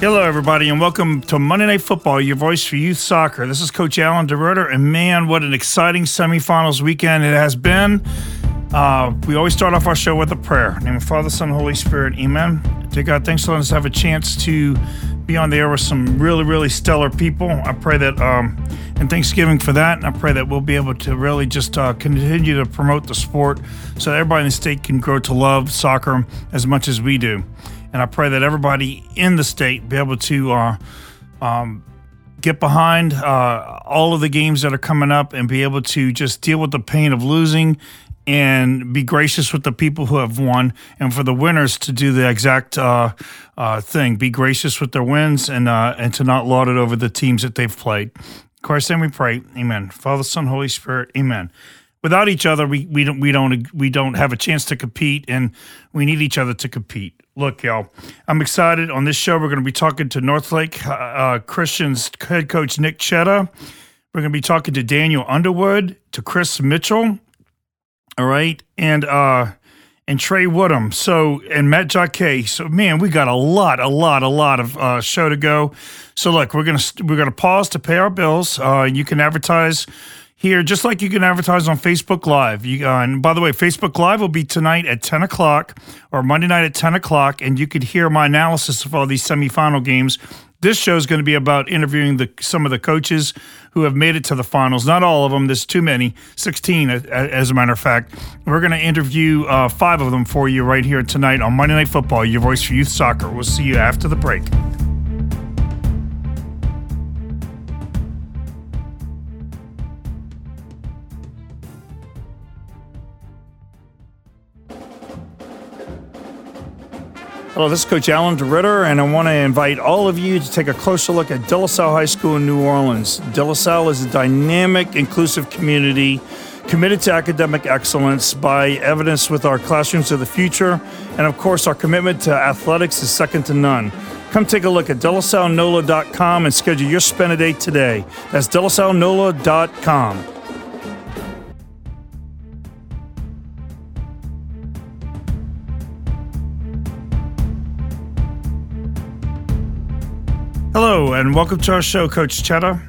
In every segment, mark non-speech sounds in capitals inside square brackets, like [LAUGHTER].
Hello, everybody, and welcome to Monday Night Football, your voice for youth soccer. This is Coach Alan DeRitter, and man, what an exciting semifinals weekend it has been. Uh, we always start off our show with a prayer. Name of Father, Son, Holy Spirit, Amen. Dear God, thanks for letting us have a chance to be on the air with some really, really stellar people. I pray that, um, and Thanksgiving for that, and I pray that we'll be able to really just uh, continue to promote the sport so that everybody in the state can grow to love soccer as much as we do. And I pray that everybody in the state be able to uh, um, get behind uh, all of the games that are coming up and be able to just deal with the pain of losing and be gracious with the people who have won, and for the winners to do the exact uh, uh, thing: be gracious with their wins and uh, and to not laud it over the teams that they've played. In Christ's we pray. Amen. Father, Son, Holy Spirit. Amen. Without each other, we, we don't we don't we don't have a chance to compete, and we need each other to compete. Look, y'all, I'm excited. On this show, we're going to be talking to Northlake uh, Christian's head coach Nick Chetta. We're going to be talking to Daniel Underwood, to Chris Mitchell, all right, and uh, and Trey Woodham. So and Matt Jacquet. So man, we got a lot, a lot, a lot of uh, show to go. So look, we're gonna we're gonna pause to pay our bills. Uh, you can advertise here, just like you can advertise on Facebook Live. You, uh, and by the way, Facebook Live will be tonight at 10 o'clock or Monday night at 10 o'clock, and you could hear my analysis of all these semifinal games. This show is going to be about interviewing the some of the coaches who have made it to the finals. Not all of them. There's too many. 16, as a matter of fact. We're going to interview uh, five of them for you right here tonight on Monday Night Football, your voice for youth soccer. We'll see you after the break. Hello, this is Coach Alan DeRitter, and I want to invite all of you to take a closer look at De La Salle High School in New Orleans. De La Salle is a dynamic, inclusive community committed to academic excellence by evidence with our classrooms of the future, and of course, our commitment to athletics is second to none. Come take a look at delasallenola.com and schedule your spend a day today. That's delasallenola.com. and welcome to our show, Coach Chetta.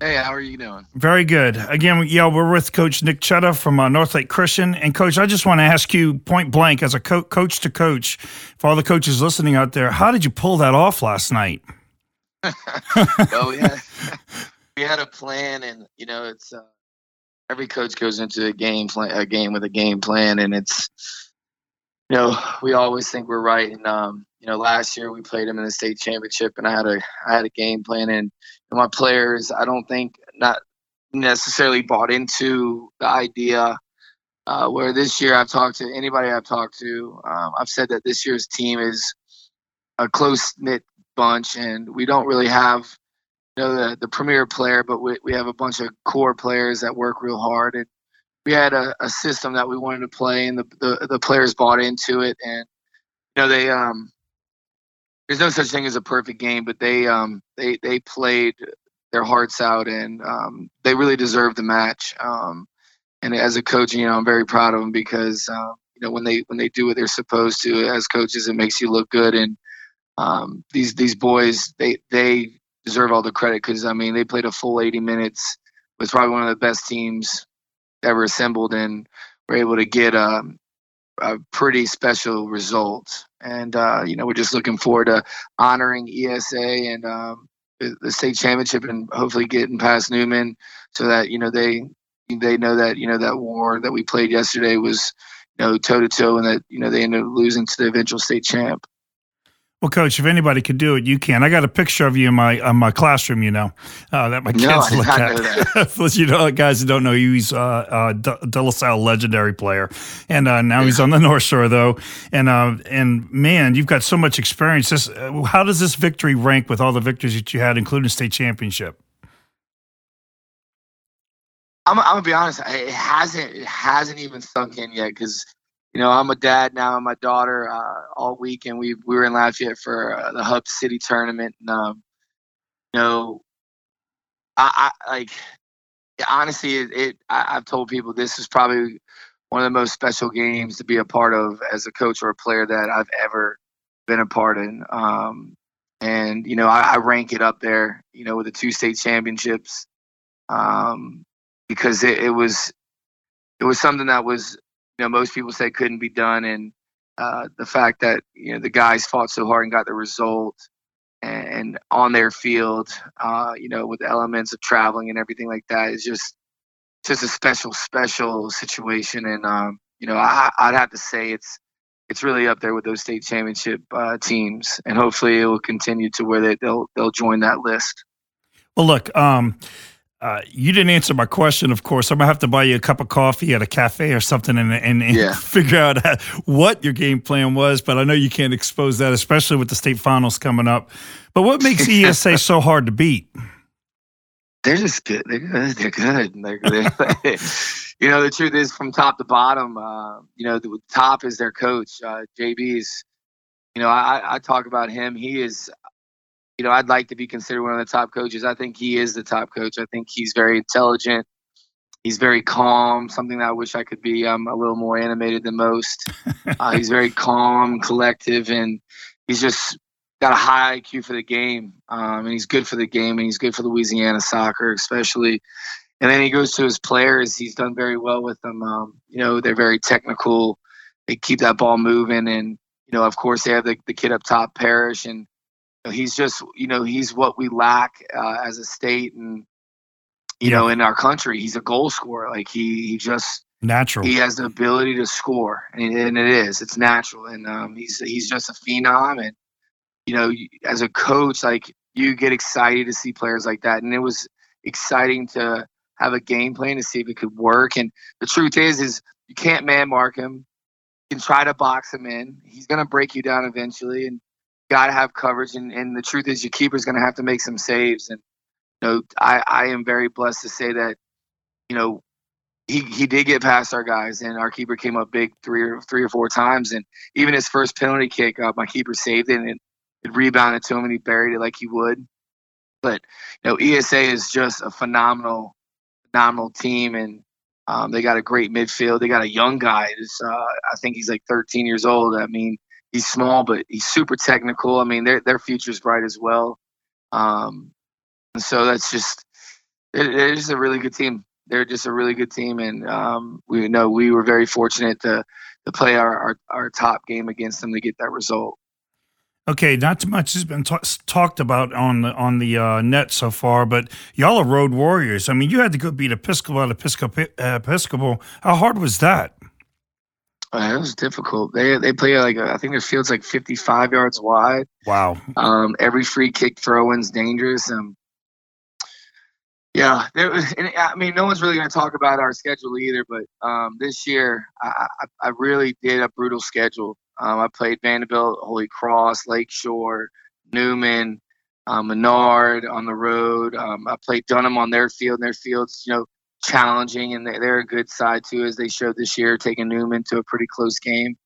Hey, how are you doing? Very good. Again, yeah, we're with Coach Nick Chetta from uh, Northlake Christian. And, Coach, I just want to ask you point blank, as a co- coach to coach, for all the coaches listening out there, how did you pull that off last night? [LAUGHS] oh, yeah. [LAUGHS] we had a plan, and, you know, it's uh, every coach goes into a game, plan, a game with a game plan, and it's, you know, we always think we're right. And, um, you know, last year we played them in the state championship, and I had a I had a game plan, and, and my players, I don't think not necessarily bought into the idea. Uh, where this year I've talked to anybody I've talked to, um, I've said that this year's team is a close knit bunch, and we don't really have you know the the premier player, but we we have a bunch of core players that work real hard, and we had a, a system that we wanted to play, and the, the the players bought into it, and you know they um there's no such thing as a perfect game, but they um they they played their hearts out and um, they really deserved the match. Um, and as a coach, you know, I'm very proud of them because uh, you know when they when they do what they're supposed to as coaches, it makes you look good. And um, these these boys, they they deserve all the credit because I mean they played a full 80 minutes Was probably one of the best teams ever assembled, and were able to get um, a pretty special result. And uh, you know, we're just looking forward to honoring ESA and um, the, the, state championship, and hopefully getting past Newman, so that you know they they know that you know that war that we played yesterday was you know toe to toe, and that you know they ended up losing to the eventual state champ. Well, coach, if anybody could do it, you can. I got a picture of you in my uh, my classroom, you know, uh, that my kids no, look at. [LAUGHS] you know, guys who don't know, he's uh, uh, De La Salle legendary player, and uh, now yeah. he's on the North Shore though. And uh, and man, you've got so much experience. This, uh, how does this victory rank with all the victories that you had, including state championship? I'm, I'm gonna be honest. It hasn't it hasn't even sunk in yet because you know I'm a dad now and my daughter uh, all week and we we were in Lafayette for uh, the Hub City tournament and um, you know I, I like honestly it, it I, I've told people this is probably one of the most special games to be a part of as a coach or a player that I've ever been a part in. Um, and you know I, I rank it up there you know with the two state championships um, because it, it, was it was something that was you know most people say couldn't be done, and uh, the fact that you know the guys fought so hard and got the result, and, on their field, uh, you know, with elements of traveling and everything like that is just just a special special situation, and um, you know I, I'd have to say it's it's really up there with those state championship uh, teams, and hopefully it will continue to where they, they'll they'll join that list. Well, look, um, uh, you didn't answer my question. Of course, I'm gonna have to buy you a cup of coffee at a cafe or something and, and, and yeah. [LAUGHS] figure out how, what your game plan was. But I know you can't expose that, especially with the state finals coming up. But what makes [LAUGHS] ESA so hard to beat? They're just good. They're good. They're good. They're, they're, [LAUGHS] you know, the truth is, from top to bottom, uh, you know, the top is their coach, uh, JB's. You know, I, I talk about him. He is you know, I'd like to be considered one of the top coaches. I think he is the top coach. I think he's very intelligent. He's very calm, something that I wish I could be. I'm a little more animated than most. [LAUGHS] Uh, he's very calm, collective, and he's just got a high IQ for the game. Um, and he's good for the game, and he's good for Louisiana soccer, especially. And then he goes to his players. He's done very well with them. Um, you know, they're very technical. They keep that ball moving, and you know, of course, they have the, the kid up top, Parrish, and he's just you know he's what we lack uh, as a state and you yeah. know in our country. He's a goal scorer. Like he he just natural. he has the ability to score and, and it is. It's natural. And um, he's he's just a phenom and you know as a coach like you get excited to see players like that. And it was exciting to have a game plan to see if it could work. And the truth is is you can't man mark him. You can try to box him in. He's going to break you down eventually. And got to have coverage. And, and the truth is, your keeper's going to have to make some saves. And you know, I, I am very blessed to say that you know he he did get past our guys, and our keeper came up big three or three or four times. And even his first penalty kick, uh, my keeper saved it, and it, it rebounded to him, and he buried it like he would. But you know, ESA is just a phenomenal, phenomenal team, and um, they got a great midfield. They got a young guy. Uh, I think he's like 13 years old. I mean, he's small, but he's super technical. I mean, their their future's bright as well. Um, and so that's just it, is a really good team. They're just a really good team, and um, we know we were very fortunate to to play our, our, our top game against them to get that result. Okay, not too much has been t- talked about on the on the uh, net so far, but y'all are road warriors. I mean, you had to go beat Episcopal at Episcopal. Episcopal. How hard was that? Uh, it was difficult. They they play like a, I think their field's like 55 yards wide. Wow. Um, every free kick throw in's dangerous. Um, yeah, there was. And I mean, no one's really going to talk about our schedule either. But um, this year, I, I, I really did a brutal schedule. Um, I played Vandebilt, Holy Cross, Lakeshore, Newman, um, Menard on the road. Um, I played Dunham on their field. And their fields, you know, challenging, and they're a good side too, as they showed this year, taking Newman to a pretty close game.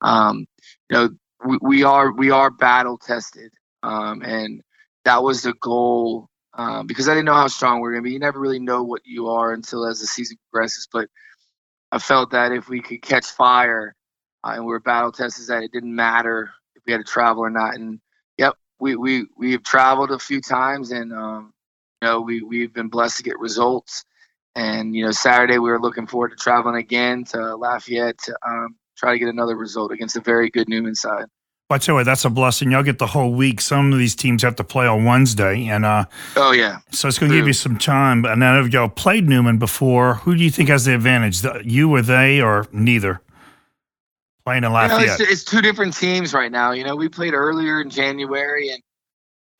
Um, you know, we, we, are we are battle tested, um, and that was the goal um, because I didn't know how strong we are going to be. You never really know what you are until as the season progresses. But I felt that if we could catch fire uh, and we were battle tested, that it didn't matter if we had to travel or not. And yep, we we we've traveled a few times, and um, you know we we've been blessed to get results. And you know, Saturday we were looking forward to traveling again to Lafayette to um, try to get another result against a very good Newman side. Well, I tell you, that's a blessing. Y'all get the whole week. Some of these teams have to play on Wednesday, and uh, oh yeah, so it's going to give you some time. And then if y'all played Newman before, who do you think has the advantage? The, you or they, or neither? Playing in Lafayette, you know, it's, it's, two different teams right now. You know, we played earlier in January, and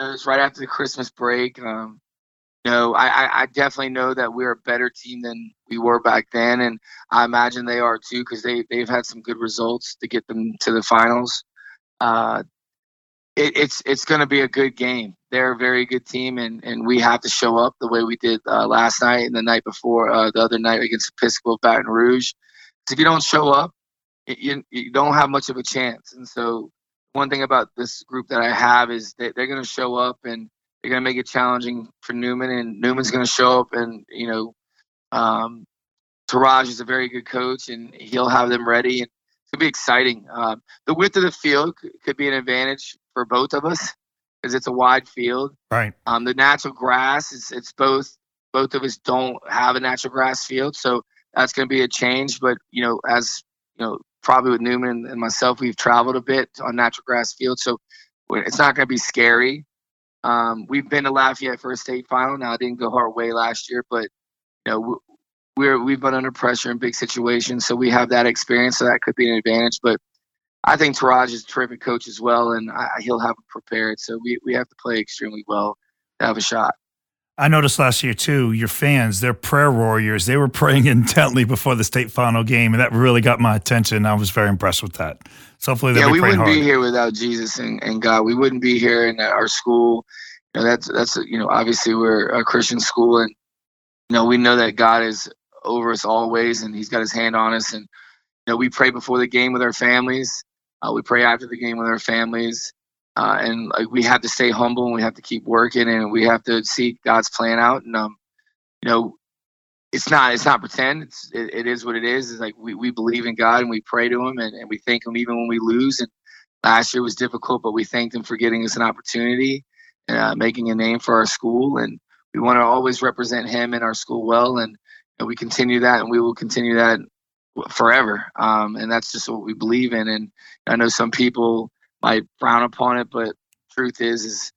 it was right after the Christmas break. Um, no, I, I definitely know that we're a better team than we were back then, and I imagine they are too because they they've had some good results to get them to the finals. Uh, it, it's it's going to be a good game. They're a very good team, and, and we have to show up the way we did uh, last night and the night before, uh, the other night against Episcopal Baton Rouge. If you don't show up, you, you don't have much of a chance. And so, one thing about this group that I have is that they're going to show up and they're going to make it challenging for Newman, and Newman's going to show up and you know, um, Taraj is a very good coach, and he'll have them ready. And it's going to be exciting. Um, the width of the field could be an advantage for both of us because it's a wide field. Right. Um, the natural grass is it's both both of us don't have a natural grass field, so that's going to be a change. But you know, as you know, probably with Newman and myself, we've traveled a bit on natural grass field, so it's not going to be scary. Um, we've been to Lafayette for a state final. Now, it didn't go our way last year, but you know, we're we've been under pressure in big situations, so we have that experience. So that could be an advantage. But I think Taraj is a terrific coach as well, and I, he'll have prepared. So we, we have to play extremely well to have a shot. I noticed last year too, your fans, they're prayer warriors. They were praying [LAUGHS] intently before the state final game, and that really got my attention. I was very impressed with that. So hopefully, yeah, we wouldn't hard. be here without Jesus and, and God. We wouldn't be here in our school. You know, that's that's you know, obviously we're a Christian school, and you know we know that God is over us always, and He's got His hand on us. And you know, we pray before the game with our families. Uh, we pray after the game with our families, uh, and like we have to stay humble and we have to keep working and we have to see God's plan out. And um, you know, it's not it's not pretend. It's it, it is what it is. It's like we, we believe in God and we pray to Him and, and we thank Him even when we lose. And last year was difficult, but we thanked Him for getting us an opportunity, and uh, making a name for our school. And we want to always represent Him and our school well. And, and we continue that, and we will continue that forever. Um, and that's just what we believe in. And I know some people might frown upon it, but truth is, is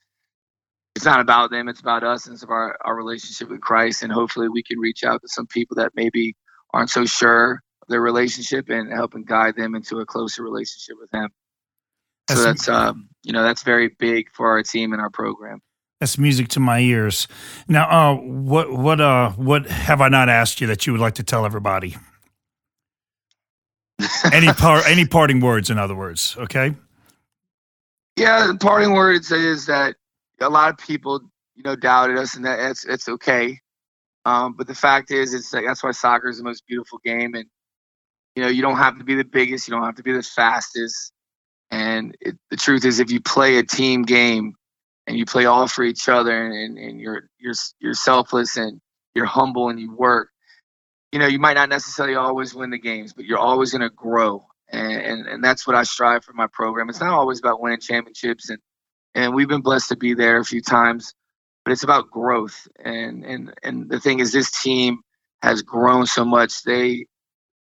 it's not about them. It's about us and it's about our, our relationship with Christ. And hopefully we can reach out to some people that maybe aren't so sure of their relationship and help and guide them into a closer relationship with Him. So that's, um, you know, that's very big for our team and our program. That's music to my ears. Now, uh, what, what, uh, what have I not asked you that you would like to tell everybody? [LAUGHS] any par- any parting words, in other words, okay? Yeah, the parting words is that a lot of people, you know, doubted us, and that it's it's okay. Um, but the fact is, it's like, that's why soccer is the most beautiful game, and you know, you don't have to be the biggest, you don't have to be the fastest, and it, the truth is, if you play a team game and you play all for each other, and, and you're you're you're selfless and you're humble and you work, you know, you might not necessarily always win the games, but you're always going to grow. And, and, and that's what I strive for my program. It's not always about winning championships, and and we've been blessed to be there a few times, but it's about growth. And and and the thing is, this team has grown so much. They,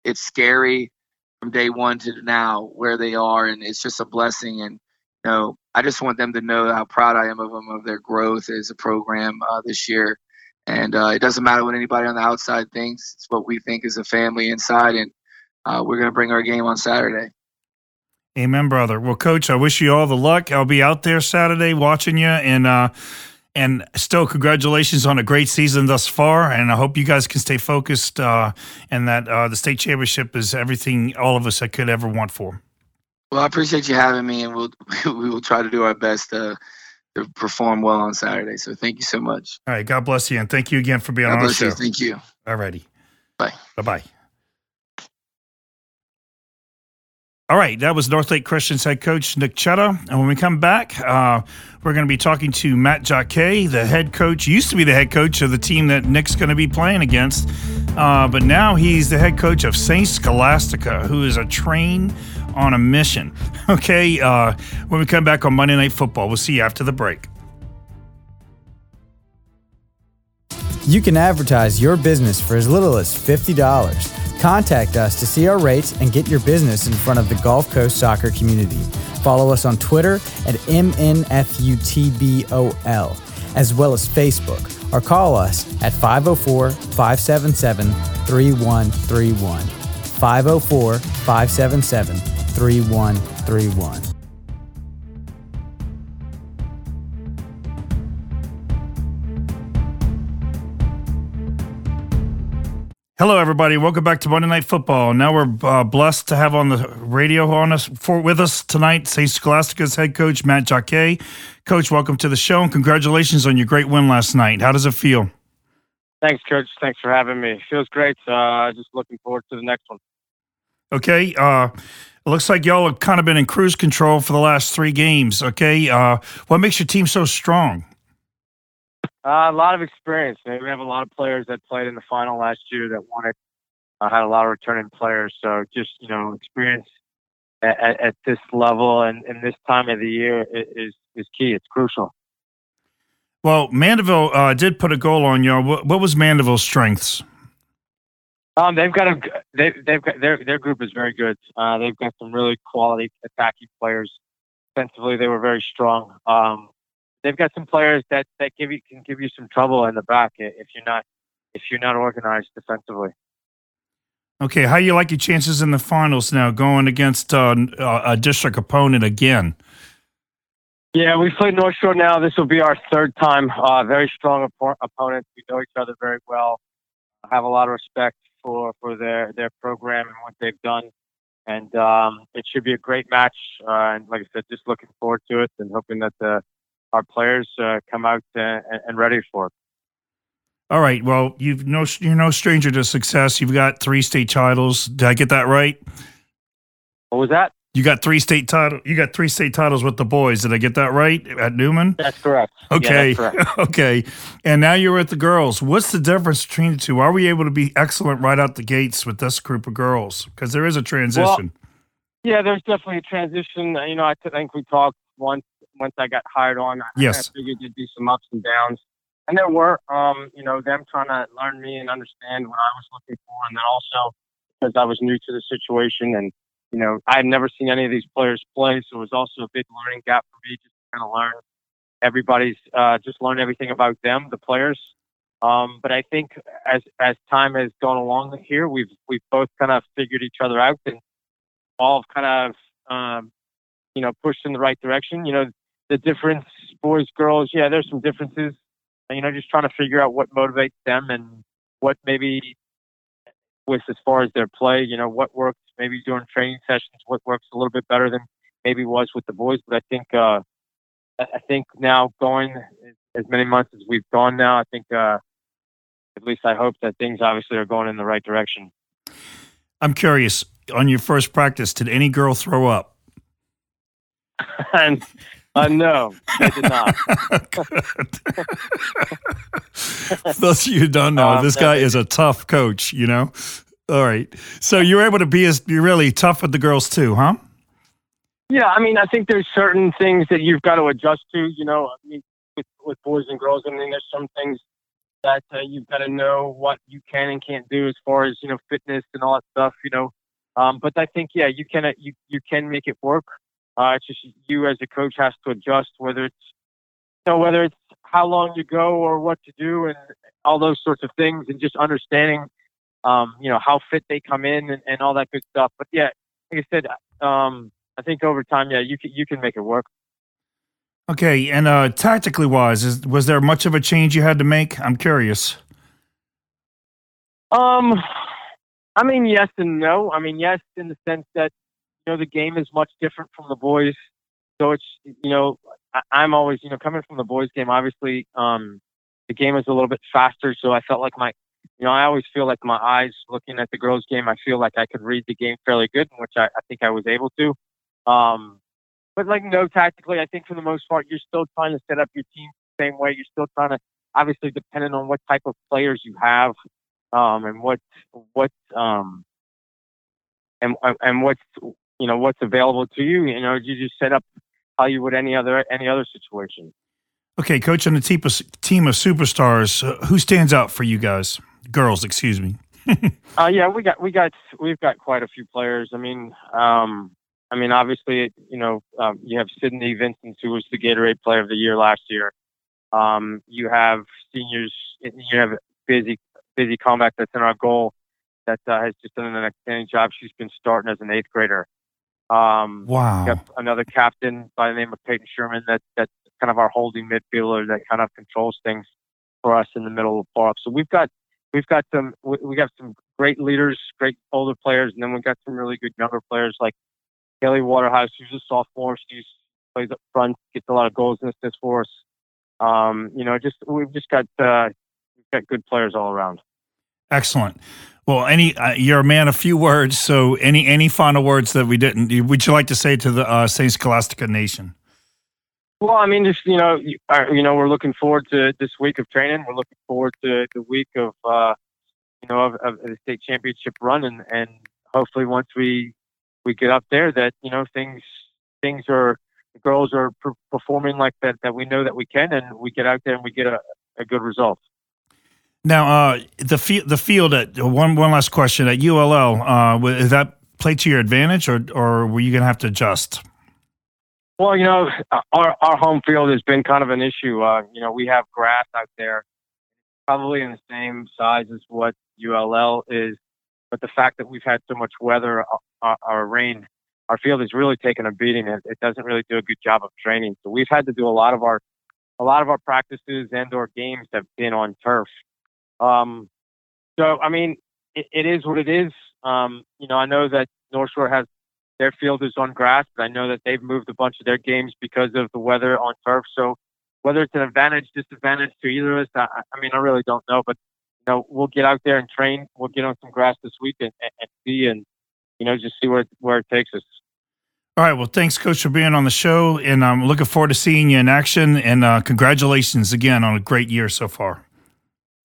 it's scary from day one to now where they are, and it's just a blessing. And you know, I just want them to know how proud I am of them of their growth as a program uh, this year. And uh, it doesn't matter what anybody on the outside thinks. It's what we think as a family inside, and uh, we're going to bring our game on Saturday. Amen, brother. Well, coach, I wish you all the luck. I'll be out there Saturday watching you, and uh, and still, congratulations on a great season thus far. And I hope you guys can stay focused, uh, and that uh, the state championship is everything all of us I could ever want for. Well, I appreciate you having me, and we'll [LAUGHS] we will try to do our best to to perform well on Saturday. So thank you so much. All right. God bless you. And thank you again for being God on our show. You. Thank you. All righty. bye Bye. Bye All right, that was Northlake Christian's head coach Nick Chetta, and when we come back, uh, we're going to be talking to Matt Jacquet, the head coach. Used to be the head coach of the team that Nick's going to be playing against, uh, but now he's the head coach of Saint Scholastica, who is a train on a mission. [LAUGHS] Okay, uh, when we come back on Monday Night Football, we'll see you after the break. You can advertise your business for as little as $50. Contact us to see our rates and get your business in front of the Gulf Coast soccer community. Follow us on Twitter at MNFUTBOL, as well as Facebook, or call us at 504 577 3131. 504 577 3131. Hello, everybody. Welcome back to Monday Night Football. Now we're uh, blessed to have on the radio on us for with us tonight, St. Scholastica's head coach Matt Jacquet. Coach, welcome to the show and congratulations on your great win last night. How does it feel? Thanks, Coach. Thanks for having me. Feels great. Uh, just looking forward to the next one. Okay. Uh, it looks like y'all have kind of been in cruise control for the last three games. Okay. Uh, what makes your team so strong? Uh, a lot of experience. We have a lot of players that played in the final last year that won it. I had a lot of returning players, so just you know, experience at, at, at this level and, and this time of the year is is key. It's crucial. Well, Mandeville uh, did put a goal on you. What, what was Mandeville's strengths? Um, they've got a they, they've got their their group is very good. Uh, they've got some really quality attacking players. Defensively, they were very strong. Um, they've got some players that that give you can give you some trouble in the back if you're not if you're not organized defensively. Okay, how you like your chances in the finals now, going against uh, a district opponent again? Yeah, we played North Shore now. This will be our third time. Uh, very strong op- opponents. We know each other very well. I have a lot of respect for for their their program and what they've done. And um, it should be a great match. Uh, and like I said, just looking forward to it and hoping that the our players uh, come out uh, and ready for it. All right. Well, you've no you're no stranger to success. You've got three state titles. Did I get that right? What was that? You got three state title. You got three state titles with the boys. Did I get that right at Newman? That's correct. Okay. Yeah, that's correct. [LAUGHS] okay. And now you're with the girls. What's the difference between the two? Are we able to be excellent right out the gates with this group of girls? Because there is a transition. Well, yeah, there's definitely a transition. You know, I think we talked once once I got hired on. Yes. I figured there'd be some ups and downs, and there were. Um, you know, them trying to learn me and understand what I was looking for, and then also because I was new to the situation and you know, I had never seen any of these players play, so it was also a big learning gap for me just to kind of learn everybody's, uh, just learn everything about them, the players. Um, but I think as as time has gone along here, we've we've both kind of figured each other out and all kind of um, you know pushed in the right direction. You know, the difference, boys, girls, yeah, there's some differences. You know, just trying to figure out what motivates them and what maybe with as far as their play, you know, what works maybe during training sessions, what works a little bit better than maybe was with the boys. But I think, uh, I think now going as many months as we've gone now, I think, uh, at least I hope that things obviously are going in the right direction. I'm curious on your first practice, did any girl throw up? and [LAUGHS] [LAUGHS] uh, no, I did not. [LAUGHS] [LAUGHS] Those you don't know, um, this guy is a tough coach, you know? All right. So you're able to be as be really tough with the girls too, huh? Yeah, I mean, I think there's certain things that you've got to adjust to. You know, I mean, with with boys and girls, I mean, there's some things that uh, you've got to know what you can and can't do as far as you know fitness and all that stuff. You know, um, but I think yeah, you can uh, you you can make it work. Uh, it's just you as a coach has to adjust whether it's you know whether it's how long you go or what to do and all those sorts of things and just understanding um, you know, how fit they come in and, and all that good stuff. But yeah, like I said, um, I think over time, yeah, you can, you can make it work. Okay, and uh, tactically wise, is, was there much of a change you had to make? I'm curious. Um, I mean, yes and no. I mean, yes, in the sense that you know the game is much different from the boys, so it's you know I, I'm always you know coming from the boys game. Obviously, um, the game is a little bit faster, so I felt like my you know, I always feel like my eyes looking at the girls' game, I feel like I could read the game fairly good, which I, I think I was able to. Um, but like no, tactically, I think for the most part, you're still trying to set up your team the same way. You're still trying to, obviously, depending on what type of players you have, um, and what what um, and and what's you know what's available to you. You know, you just set up how you would any other any other situation. Okay, coach, on the team of, team of superstars, uh, who stands out for you guys? girls, excuse me. [LAUGHS] uh, yeah, we got we got we've got quite a few players. I mean, um, I mean, obviously, you know, um, you have Sydney Vincent, who was the Gatorade Player of the Year last year. Um, you have seniors. You have busy busy comeback that's in our goal that uh, has just done an outstanding job. She's been starting as an eighth grader. Um, wow. got another captain by the name of Peyton Sherman that that's kind of our holding midfielder that kind of controls things for us in the middle of the park. So we've got we've got some we, we got some great leaders, great older players, and then we've got some really good younger players like Kelly Waterhouse, who's a sophomore. She plays up front, gets a lot of goals and assists for us. Um, you know, just we've just got uh, we've got good players all around. Excellent. Well, any uh, you're a man of few words, so any any final words that we didn't would you like to say to the uh, Saint Scholastica Nation? Well, I mean, just you know, you, uh, you know, we're looking forward to this week of training. We're looking forward to the week of uh, you know of, of the state championship run, and and hopefully once we we get up there, that you know things things are the girls are performing like that that we know that we can, and we get out there and we get a, a good result. Now, uh, the field, the field at one one last question at ULL, uh, is that play to your advantage, or or were you going to have to adjust? Well, you know, our our home field has been kind of an issue. Uh, you know, we have grass out there, probably in the same size as what ULL is, but the fact that we've had so much weather uh, or rain, our field has really taken a beating. It, it doesn't really do a good job of training, so we've had to do a lot of our a lot of our practices and or games have been on turf. Um, so, I mean, it, it is what it is. Um, you know, I know that North Shore has their field is on grass, but I know that they've moved a bunch of their games because of the weather on turf. So, whether it's an advantage, disadvantage to either of us, I, I mean, I really don't know. But you know, we'll get out there and train. We'll get on some grass this week and, and, and see, and you know, just see where where it takes us. All right. Well, thanks, Coach, for being on the show, and I'm looking forward to seeing you in action. And uh, congratulations again on a great year so far.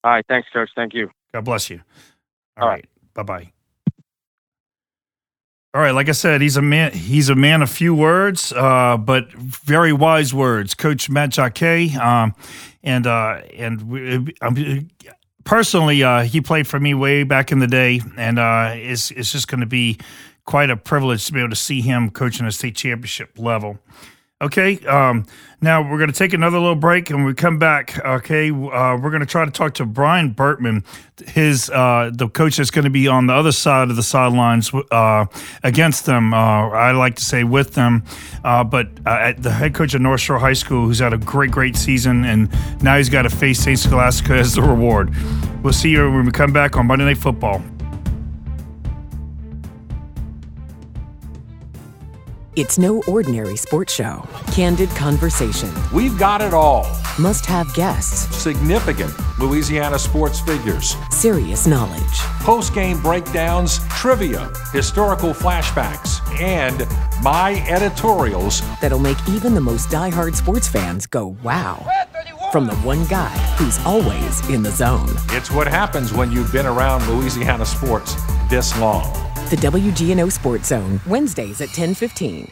All right. Thanks, Coach. Thank you. God bless you. All, All right. right. Bye bye. All right, like I said, he's a man. He's a man of few words, uh, but very wise words. Coach Matt Jacquet, um, and uh, and we, um, personally, uh, he played for me way back in the day, and uh, it's it's just going to be quite a privilege to be able to see him coaching a state championship level. Okay. Um, now we're going to take another little break, and we come back, okay, uh, we're going to try to talk to Brian Burtman, his uh, the coach that's going to be on the other side of the sidelines uh, against them. Uh, I like to say with them, uh, but uh, the head coach of North Shore High School, who's had a great, great season, and now he's got to face Saint Scholastica as the reward. We'll see you when we come back on Monday Night Football. It's no ordinary sports show. Candid conversation. We've got it all. Must have guests. Significant Louisiana sports figures. Serious knowledge. Post game breakdowns, trivia, historical flashbacks, and my editorials that'll make even the most die-hard sports fans go, wow. From the one guy who's always in the zone. It's what happens when you've been around Louisiana sports this long the WGNO Sports Zone, Wednesdays at 1015.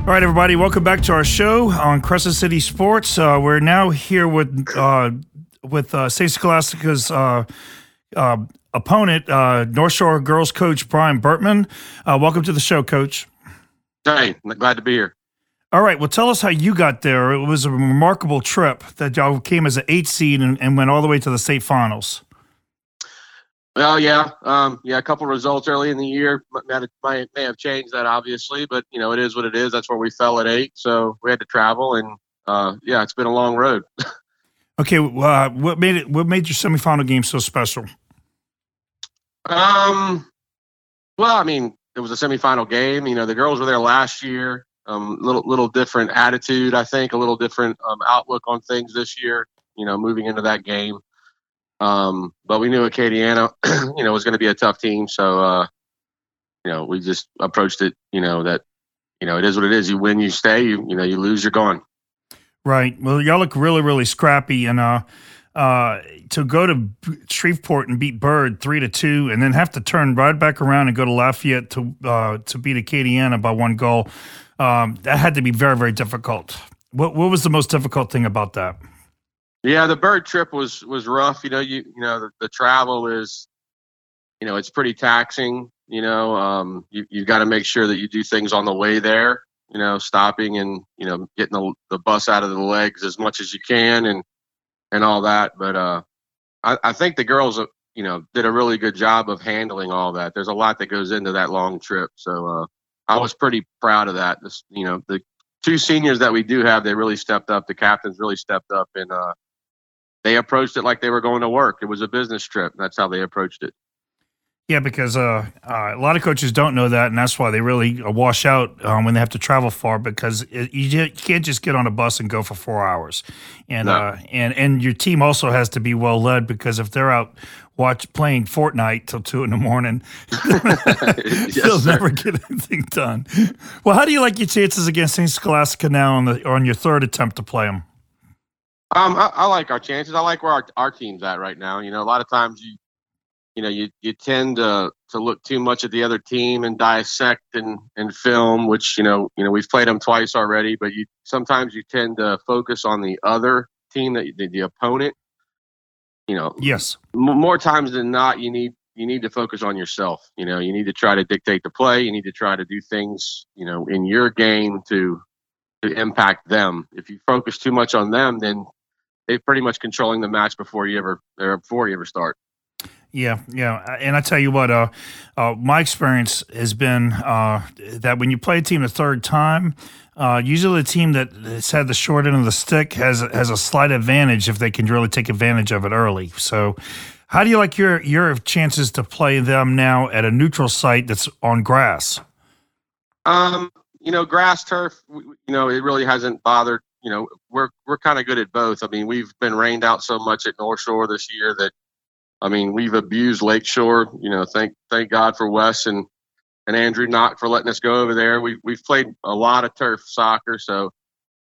All right, everybody, welcome back to our show on Crescent City Sports. Uh, we're now here with uh, with uh, St. Scholastica's uh, uh, opponent, uh, North Shore girls coach Brian Burtman. welcome to the show, Coach. Hey, glad to be here. All right. Well, tell us how you got there. It was a remarkable trip that y'all came as an eight seed and, and went all the way to the state finals. Well, yeah, um, yeah. A couple results early in the year might, might, may have changed that, obviously, but you know it is what it is. That's where we fell at eight, so we had to travel, and uh, yeah, it's been a long road. [LAUGHS] okay, uh, what made it? What made your semifinal game so special? Um, well, I mean, it was a semifinal game. You know, the girls were there last year um, a little little different attitude. I think a little different um, outlook on things this year. You know, moving into that game. Um, but we knew Acadiana, [CLEARS THROAT] you know, was going to be a tough team. So, uh, you know, we just approached it. You know that, you know, it is what it is. You win, you stay. You you know, you lose, you're gone. Right. Well, y'all look really really scrappy, and uh, uh, to go to Shreveport and beat Byrd three to two, and then have to turn right back around and go to Lafayette to uh, to beat Acadiana by one goal. Um, that had to be very, very difficult. What what was the most difficult thing about that? Yeah, the Byrd trip was was rough. You know, you you know the, the travel is, you know, it's pretty taxing. You know, um, you you got to make sure that you do things on the way there. You know, stopping and you know getting the, the bus out of the legs as much as you can and and all that. But uh, I, I think the girls, uh, you know, did a really good job of handling all that. There's a lot that goes into that long trip, so uh, I was pretty proud of that. This, you know, the two seniors that we do have, they really stepped up. The captains really stepped up, and uh, they approached it like they were going to work. It was a business trip. That's how they approached it. Yeah, because uh, uh, a lot of coaches don't know that, and that's why they really uh, wash out um, when they have to travel far. Because it, you, you, can't just get on a bus and go for four hours, and no. uh, and and your team also has to be well led. Because if they're out watch playing Fortnite till two in the morning, [LAUGHS] [LAUGHS] yes, they'll sir. never get anything done. Well, how do you like your chances against Saint Scholastica now on the on your third attempt to play them? Um, I, I, like our chances. I like where our, our team's at right now. You know, a lot of times you you know you you tend to to look too much at the other team and dissect and and film which you know you know we've played them twice already but you sometimes you tend to focus on the other team that the, the opponent. You know yes. m- more times than not you need you need to focus on yourself. You know you need to try to dictate the play. You need to try to do things you know in your game to to impact them. If you focus too much on them then they're pretty much controlling the match before you ever before you ever start yeah, yeah, and I tell you what, uh, uh, my experience has been uh, that when you play a team the third time, uh, usually the team that has had the short end of the stick has has a slight advantage if they can really take advantage of it early. So, how do you like your your chances to play them now at a neutral site that's on grass? Um, you know, grass turf. You know, it really hasn't bothered. You know, we're we're kind of good at both. I mean, we've been rained out so much at North Shore this year that I mean, we've abused Lakeshore. You know, thank thank God for Wes and and Andrew Knock for letting us go over there. We've we've played a lot of turf soccer, so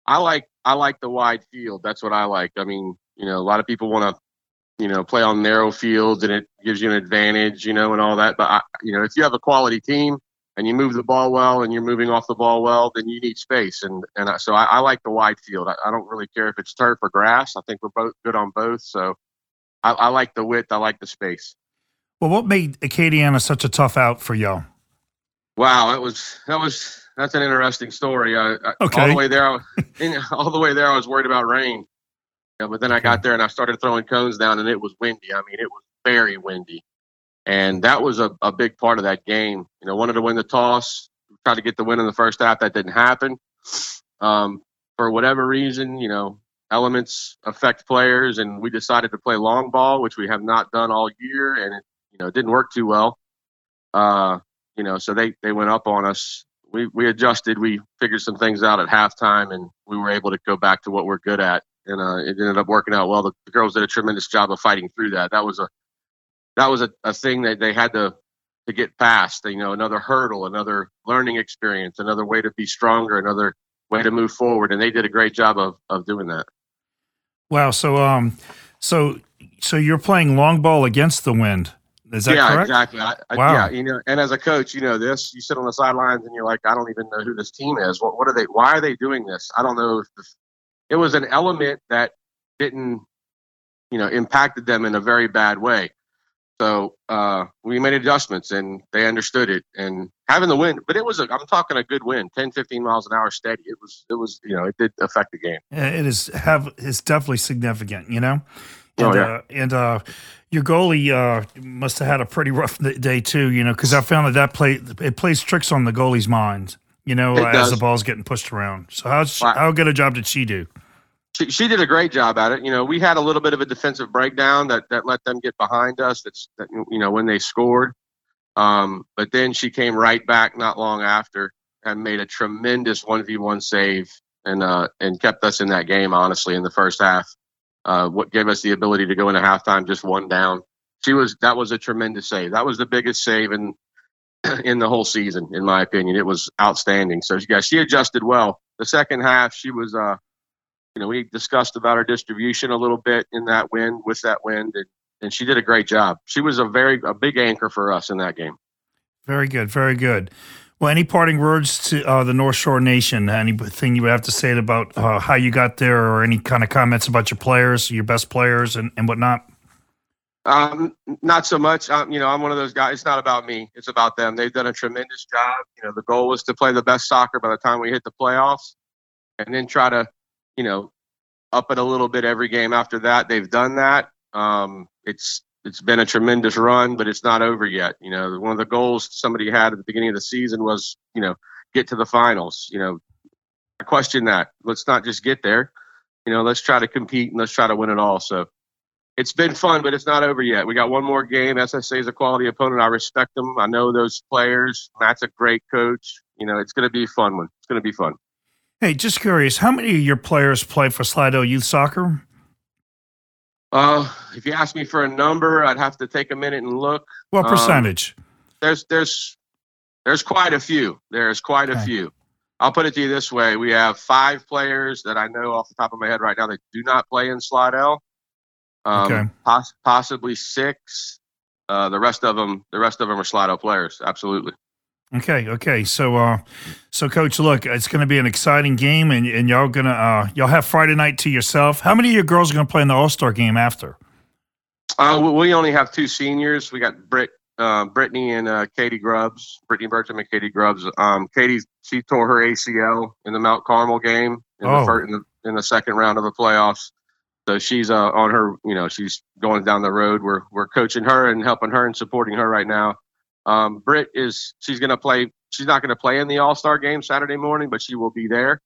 I like I like the wide field. That's what I like. I mean, you know, a lot of people want to you know play on narrow fields and it gives you an advantage, you know, and all that. But I, you know, if you have a quality team and you move the ball well and you're moving off the ball well, then you need space. And and so I, I like the wide field. I, I don't really care if it's turf or grass. I think we're both good on both. So I, I like the width. I like the space. Well, what made Acadiana such a tough out for y'all? Wow, that was that was that's an interesting story. I, okay. All the way there, I, [LAUGHS] [LAUGHS] all the way there, I was worried about rain. Yeah, but then I got there and I started throwing cones down, and it was windy. I mean, it was very windy, and that was a, a big part of that game. You know, wanted to win the toss, tried to get the win in the first half. That didn't happen. Um, for whatever reason, you know, elements affect players, and we decided to play long ball, which we have not done all year, and it, you know didn't work too well. Uh, you know, so they they went up on us. We we adjusted. We figured some things out at halftime, and we were able to go back to what we're good at, and uh, it ended up working out well. The, the girls did a tremendous job of fighting through that. That was a that was a, a thing that they had to to get past. You know, another hurdle, another learning experience, another way to be stronger, another way to move forward, and they did a great job of of doing that. Wow. So, um, so, so you're playing long ball against the wind. Is that yeah, correct? exactly. I, I, wow. Yeah, you know, and as a coach, you know this. You sit on the sidelines and you're like, I don't even know who this team is. What, what are they? Why are they doing this? I don't know. If this, it was an element that didn't, you know, impacted them in a very bad way. So uh, we made adjustments and they understood it and having the wind, but it was a, I'm talking a good wind, 10, 15 miles an hour steady. It was, it was, you know, it did affect the game. It is have, it's definitely significant, you know? And, oh, yeah. Uh, and, uh, your goalie, uh, must have had a pretty rough day too, you know, cause I found that that play, it plays tricks on the goalie's mind, you know, as the ball's getting pushed around. So how, wow. how good a job did she do? She, she did a great job at it. You know, we had a little bit of a defensive breakdown that, that let them get behind us. That's that, you know when they scored, um, but then she came right back not long after and made a tremendous one v one save and uh, and kept us in that game. Honestly, in the first half, uh, what gave us the ability to go into halftime just one down. She was that was a tremendous save. That was the biggest save in [CLEARS THROAT] in the whole season, in my opinion. It was outstanding. So yeah, she adjusted well. The second half, she was uh, you know, we discussed about her distribution a little bit in that wind with that wind, and, and she did a great job. She was a very a big anchor for us in that game. Very good, very good. Well, any parting words to uh, the North Shore Nation? Anything you would have to say about uh, how you got there, or any kind of comments about your players, your best players, and, and whatnot? Um, not so much. Um, you know, I'm one of those guys. It's not about me. It's about them. They've done a tremendous job. You know, the goal was to play the best soccer by the time we hit the playoffs, and then try to you know, up it a little bit every game after that. They've done that. Um, it's it's been a tremendous run, but it's not over yet. You know, one of the goals somebody had at the beginning of the season was, you know, get to the finals. You know, I question that. Let's not just get there. You know, let's try to compete and let's try to win it all. So it's been fun, but it's not over yet. We got one more game. SSA is a quality opponent. I respect them. I know those players. Matt's a great coach. You know, it's going to be a fun one. It's going to be fun. Hey, just curious, how many of your players play for Slidell Youth Soccer? Uh, if you ask me for a number, I'd have to take a minute and look. What Um, percentage? there's there's there's quite a few. There's quite a few. I'll put it to you this way: we have five players that I know off the top of my head right now that do not play in Slidell. Um, Okay. poss- possibly six. Uh, the rest of them, the rest of them are Slidell players. Absolutely. Okay, okay. So, uh, so coach, look, it's going to be an exciting game, and, and y'all gonna uh, y'all have Friday night to yourself. How many of your girls are going to play in the All Star game after? Uh, we- only have two seniors. We got Britt, uh, Brittany and uh, Katie Grubbs. Brittany Bertram and Katie Grubbs. Um, Katie, she tore her ACL in the Mount Carmel game in, Oh. the, fir- in the in the second round of the playoffs. So she's uh, on her, you know, she's going down the road. We're we're coaching her and helping her and supporting her right now. Um, Britt is she's going to play. She's not going to play in the All Star game Saturday morning, but she will be there.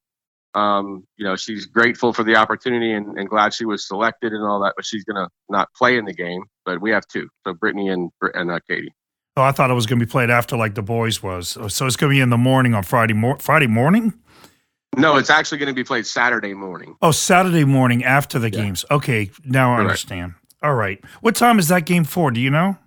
Um, you know, she's grateful for the opportunity and, and glad she was selected and all that, but she's going to not play in the game. But we have two, so Brittany and and uh, Katie. Oh, I thought it was going to be played after, like the boys was. So it's going to be in the morning on Friday. Mor- Friday morning? No, it's actually going to be played Saturday morning. Oh, Saturday morning after the Yeah. games. Okay, now I Correct. understand. All right. What time is that game for? Do you know?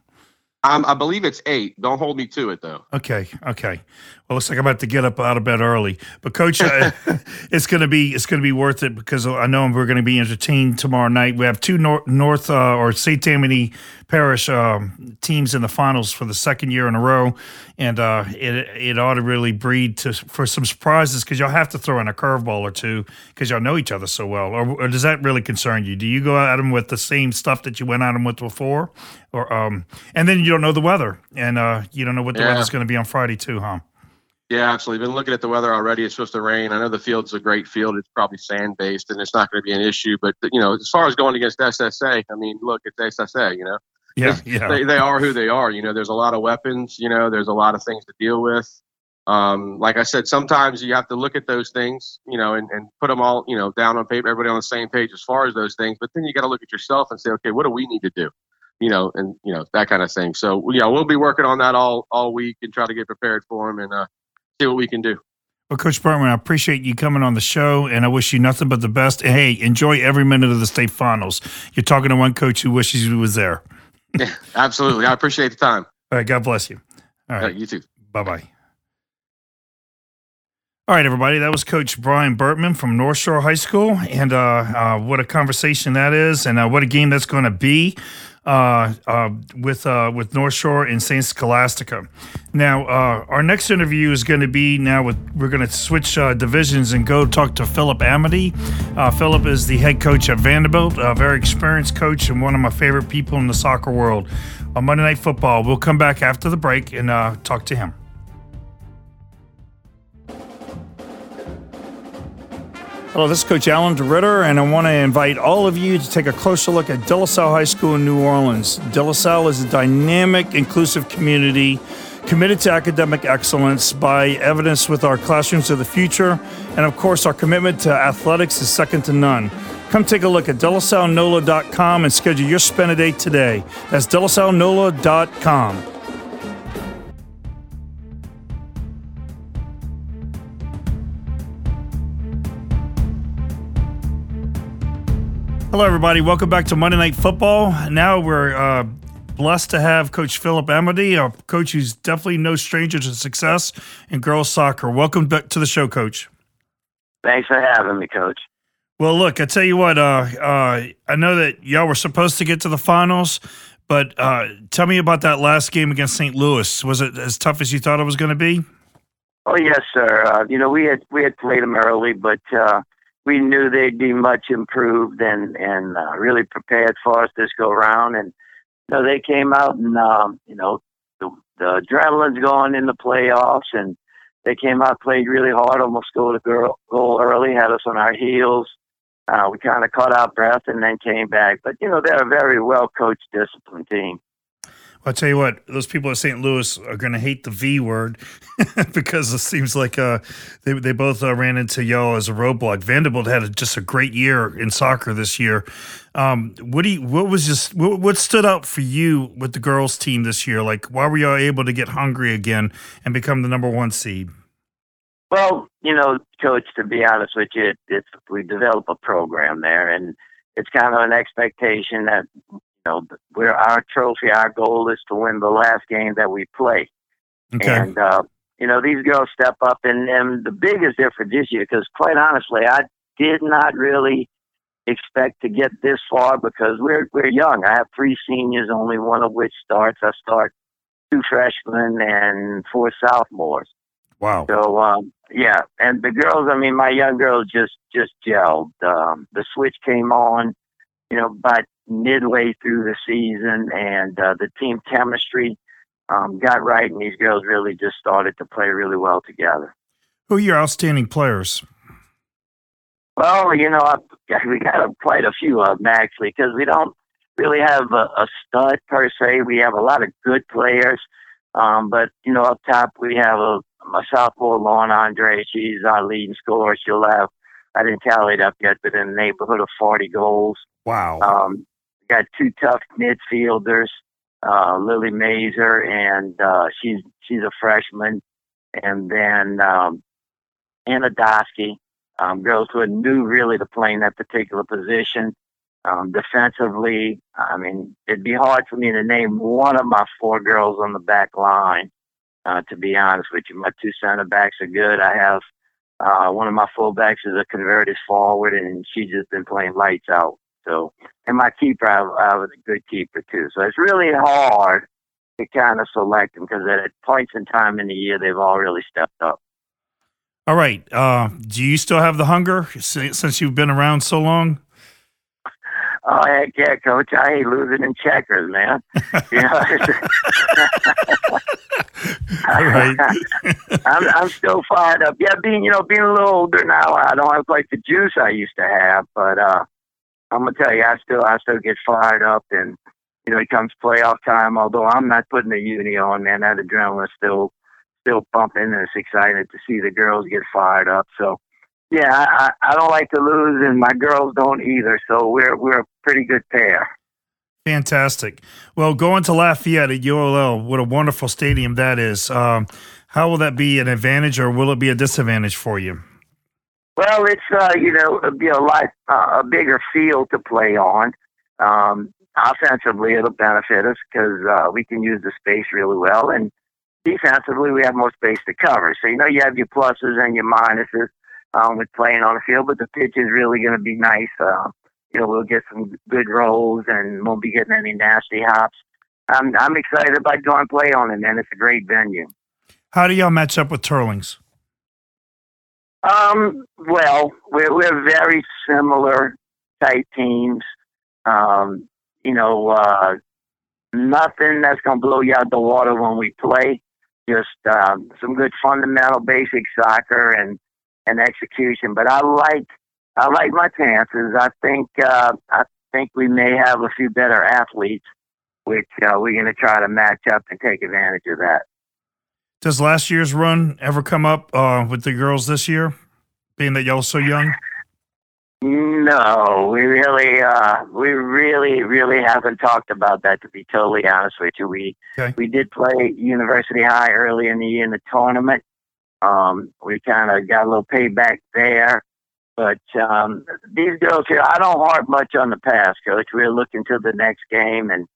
Um, I believe it's eight. Don't hold me to it though. Okay, okay. Well, looks like I'm about to get up out of bed early. But coach, uh, [LAUGHS] it's gonna be it's gonna be worth it because I know we're gonna be entertained tomorrow night. We have two North, North uh, or St. Tammany Parish um, teams in the finals for the second year in a row, and uh, it it ought to really breed to for some surprises because y'all have to throw in a curveball or two because y'all know each other so well. Or, or does that really concern you? Do you go at them with the same stuff that you went at them with before, or um, and then you don't know the weather and uh, you don't know what the Yeah. weather's going to be on Friday too, huh? Yeah, absolutely. Been looking at the weather already. It's supposed to rain. I know the field's a great field. It's probably sand based, and it's not going to be an issue. But you know, as far as going against SSA, I mean, look, it's SSA. You know, Yeah, yeah. they, they are who they are. You know, there's a lot of weapons. You know, there's a lot of things to deal with. Um, like I said, sometimes you have to look at those things, you know, and, and put them all, you know, down on paper, everybody on the same page as far as those things. But then you got to look at yourself and say, okay, what do we need to do? You know, and you know that kind of thing. So yeah, we'll be working on that all all week and try to get prepared for them and uh, see what we can do. Well, Coach Bertman, I appreciate you coming on the show, and I wish you nothing but the best. Hey, enjoy every minute of the state finals. You're talking to one coach who wishes he was there. [LAUGHS] Absolutely, I appreciate the time. All right, God bless you. All right. You too. bye bye. All right, everybody. That was Coach Brian Burtman from North Shore High School, and uh, uh, what a conversation that is, and uh, what a game that's going to be uh, uh, with uh, with North Shore and Saint Scholastica. Now, uh, our next interview is going to be now with we're going to switch uh, divisions and go talk to Philip Amity. Philip is the head coach at Vandebilt, a very experienced coach and one of my favorite people in the soccer world. On Monday Night Football, we'll come back after the break and talk to him. Hello, this is Coach Alan DeRitter, and I want to invite all of you to take a closer look at De La Salle High School in New Orleans. De La Salle is a dynamic, inclusive community committed to academic excellence by evidence with our classrooms of the future, and of course, our commitment to athletics is second to none. Come take a look at delasallenola.com and schedule your spend a day today. That's delasallenola.com. Hello, everybody. Welcome back to Monday Night Football. Now we're uh, blessed to have Coach Philip Amity, a coach who's definitely no stranger to success in girls soccer. Welcome back to the show, Coach. Thanks for having me, Coach. Well, look, I tell you what. Uh, uh, I know that y'all were supposed to get to the finals, but uh, tell me about that last game against St. Louis. Was it as tough as you thought it was going to be? Oh yes, sir. Uh, you know we had we had played them early, but uh, we knew they'd be much improved and and uh, really prepared for us this go round. And know they came out and um, you know the, the adrenaline's going in the playoffs, and they came out played really hard, almost scored a goal, goal early, had us on our heels. Uh, we kind of caught our breath and then came back. But you know they're a very well coached, disciplined team. I'll tell you what, those people at St. Louis are going to hate the V word [LAUGHS] because it seems like uh, they, they both uh, ran into y'all as a roadblock. Vandebilt had a, just a great year in soccer this year. Um, what do you, what was just what, what stood out for you with the girls team this year? Like, why were y'all able to get hungry again and become the number one seed? Well, you know, coach, to be honest with you, it's we develop a program there, and it's kind of an expectation that know, we're our trophy, our goal is to win the last game that we play. Okay. And uh, you know, these girls step up, and, and the biggest difference this year, because quite honestly, I did not really expect to get this far because we're we're young. I have three seniors, only one of which starts. I start two freshmen and four sophomores. Wow. So um, yeah, and the girls. I mean, my young girls just just gelled. Um, the switch came on, you know, but midway through the season, and uh, the team chemistry um, got right, and these girls really just started to play really well together. Who are your outstanding players? Well, you know, I, [LAUGHS] we got quite a few of them actually, because we don't really have a, a stud per se. We have a lot of good players, um, but you know, up top we have a, a sophomore, Lauren Andre. She's our leading scorer. She'll have I didn't tally it up yet, but in the neighborhood of 40 goals. Wow. Um, got two tough midfielders, uh, Lily Mazer, and uh, she's she's a freshman, and then um, Anna Dosky, um, girls who are new really to playing that particular position. Um, defensively, I mean, it'd be hard for me to name one of my four girls on the back line. Uh, to be honest with you, my two center backs are good. I have uh, one of my fullbacks is a converted forward, and she's just been playing lights out. So, and my keeper, I, I was a good keeper too. So it's really hard to kind of select them because at points in time in the year, they've all really stepped up. All right. Uh, do you still have the hunger since you've been around so long? Oh heck yeah, coach! I hate losing in checkers, man. [LAUGHS] you know, All right. [LAUGHS] I'm I'm still fired up. Yeah, being you know being a little older now, I don't have quite the juice I used to have, but uh, I'm gonna tell you, I still I still get fired up, and you know, it comes playoff time. Although I'm not putting the uni on, man, that adrenaline still still pumping, and it's excited to see the girls get fired up. So, yeah, I, I don't like to lose, and my girls don't either. So we're we're a pretty good pair. Fantastic. Well, going to Lafayette at ULL, what a wonderful stadium that is. Um, how will that be an advantage, or will it be a disadvantage for you? Well, it's uh, you know it'll be a lot uh, a bigger field to play on. Um, offensively, it'll benefit us because uh, we can use the space really well, and defensively, we have more space to cover. So you know you have your pluses and your minuses um, with playing on the field, but the pitch is really going to be nice. Uh, you know, we'll get some good rolls and won't be getting any nasty hops. I'm I'm excited about going play on it, man. It's a great venue. How do y'all match up with Teurlings? Um, well, we're, we're very similar type teams. Um, you know, uh, nothing that's going to blow you out the water when we play. Just um, some good fundamental basic soccer and, and execution. But I like I like my chances. I think uh, I think we may have a few better athletes, which uh, we're going to try to match up and take advantage of that. Does last year's run ever come up uh, with the girls this year, being that y'all so young? No, we really, uh, we really, really haven't talked about that. To be totally honest with you, we okay. we did play University High early in the year in the tournament. Um, we kind of got a little payback there, but um, these girls here, I don't harp much on the past, coach. We're looking to the next game and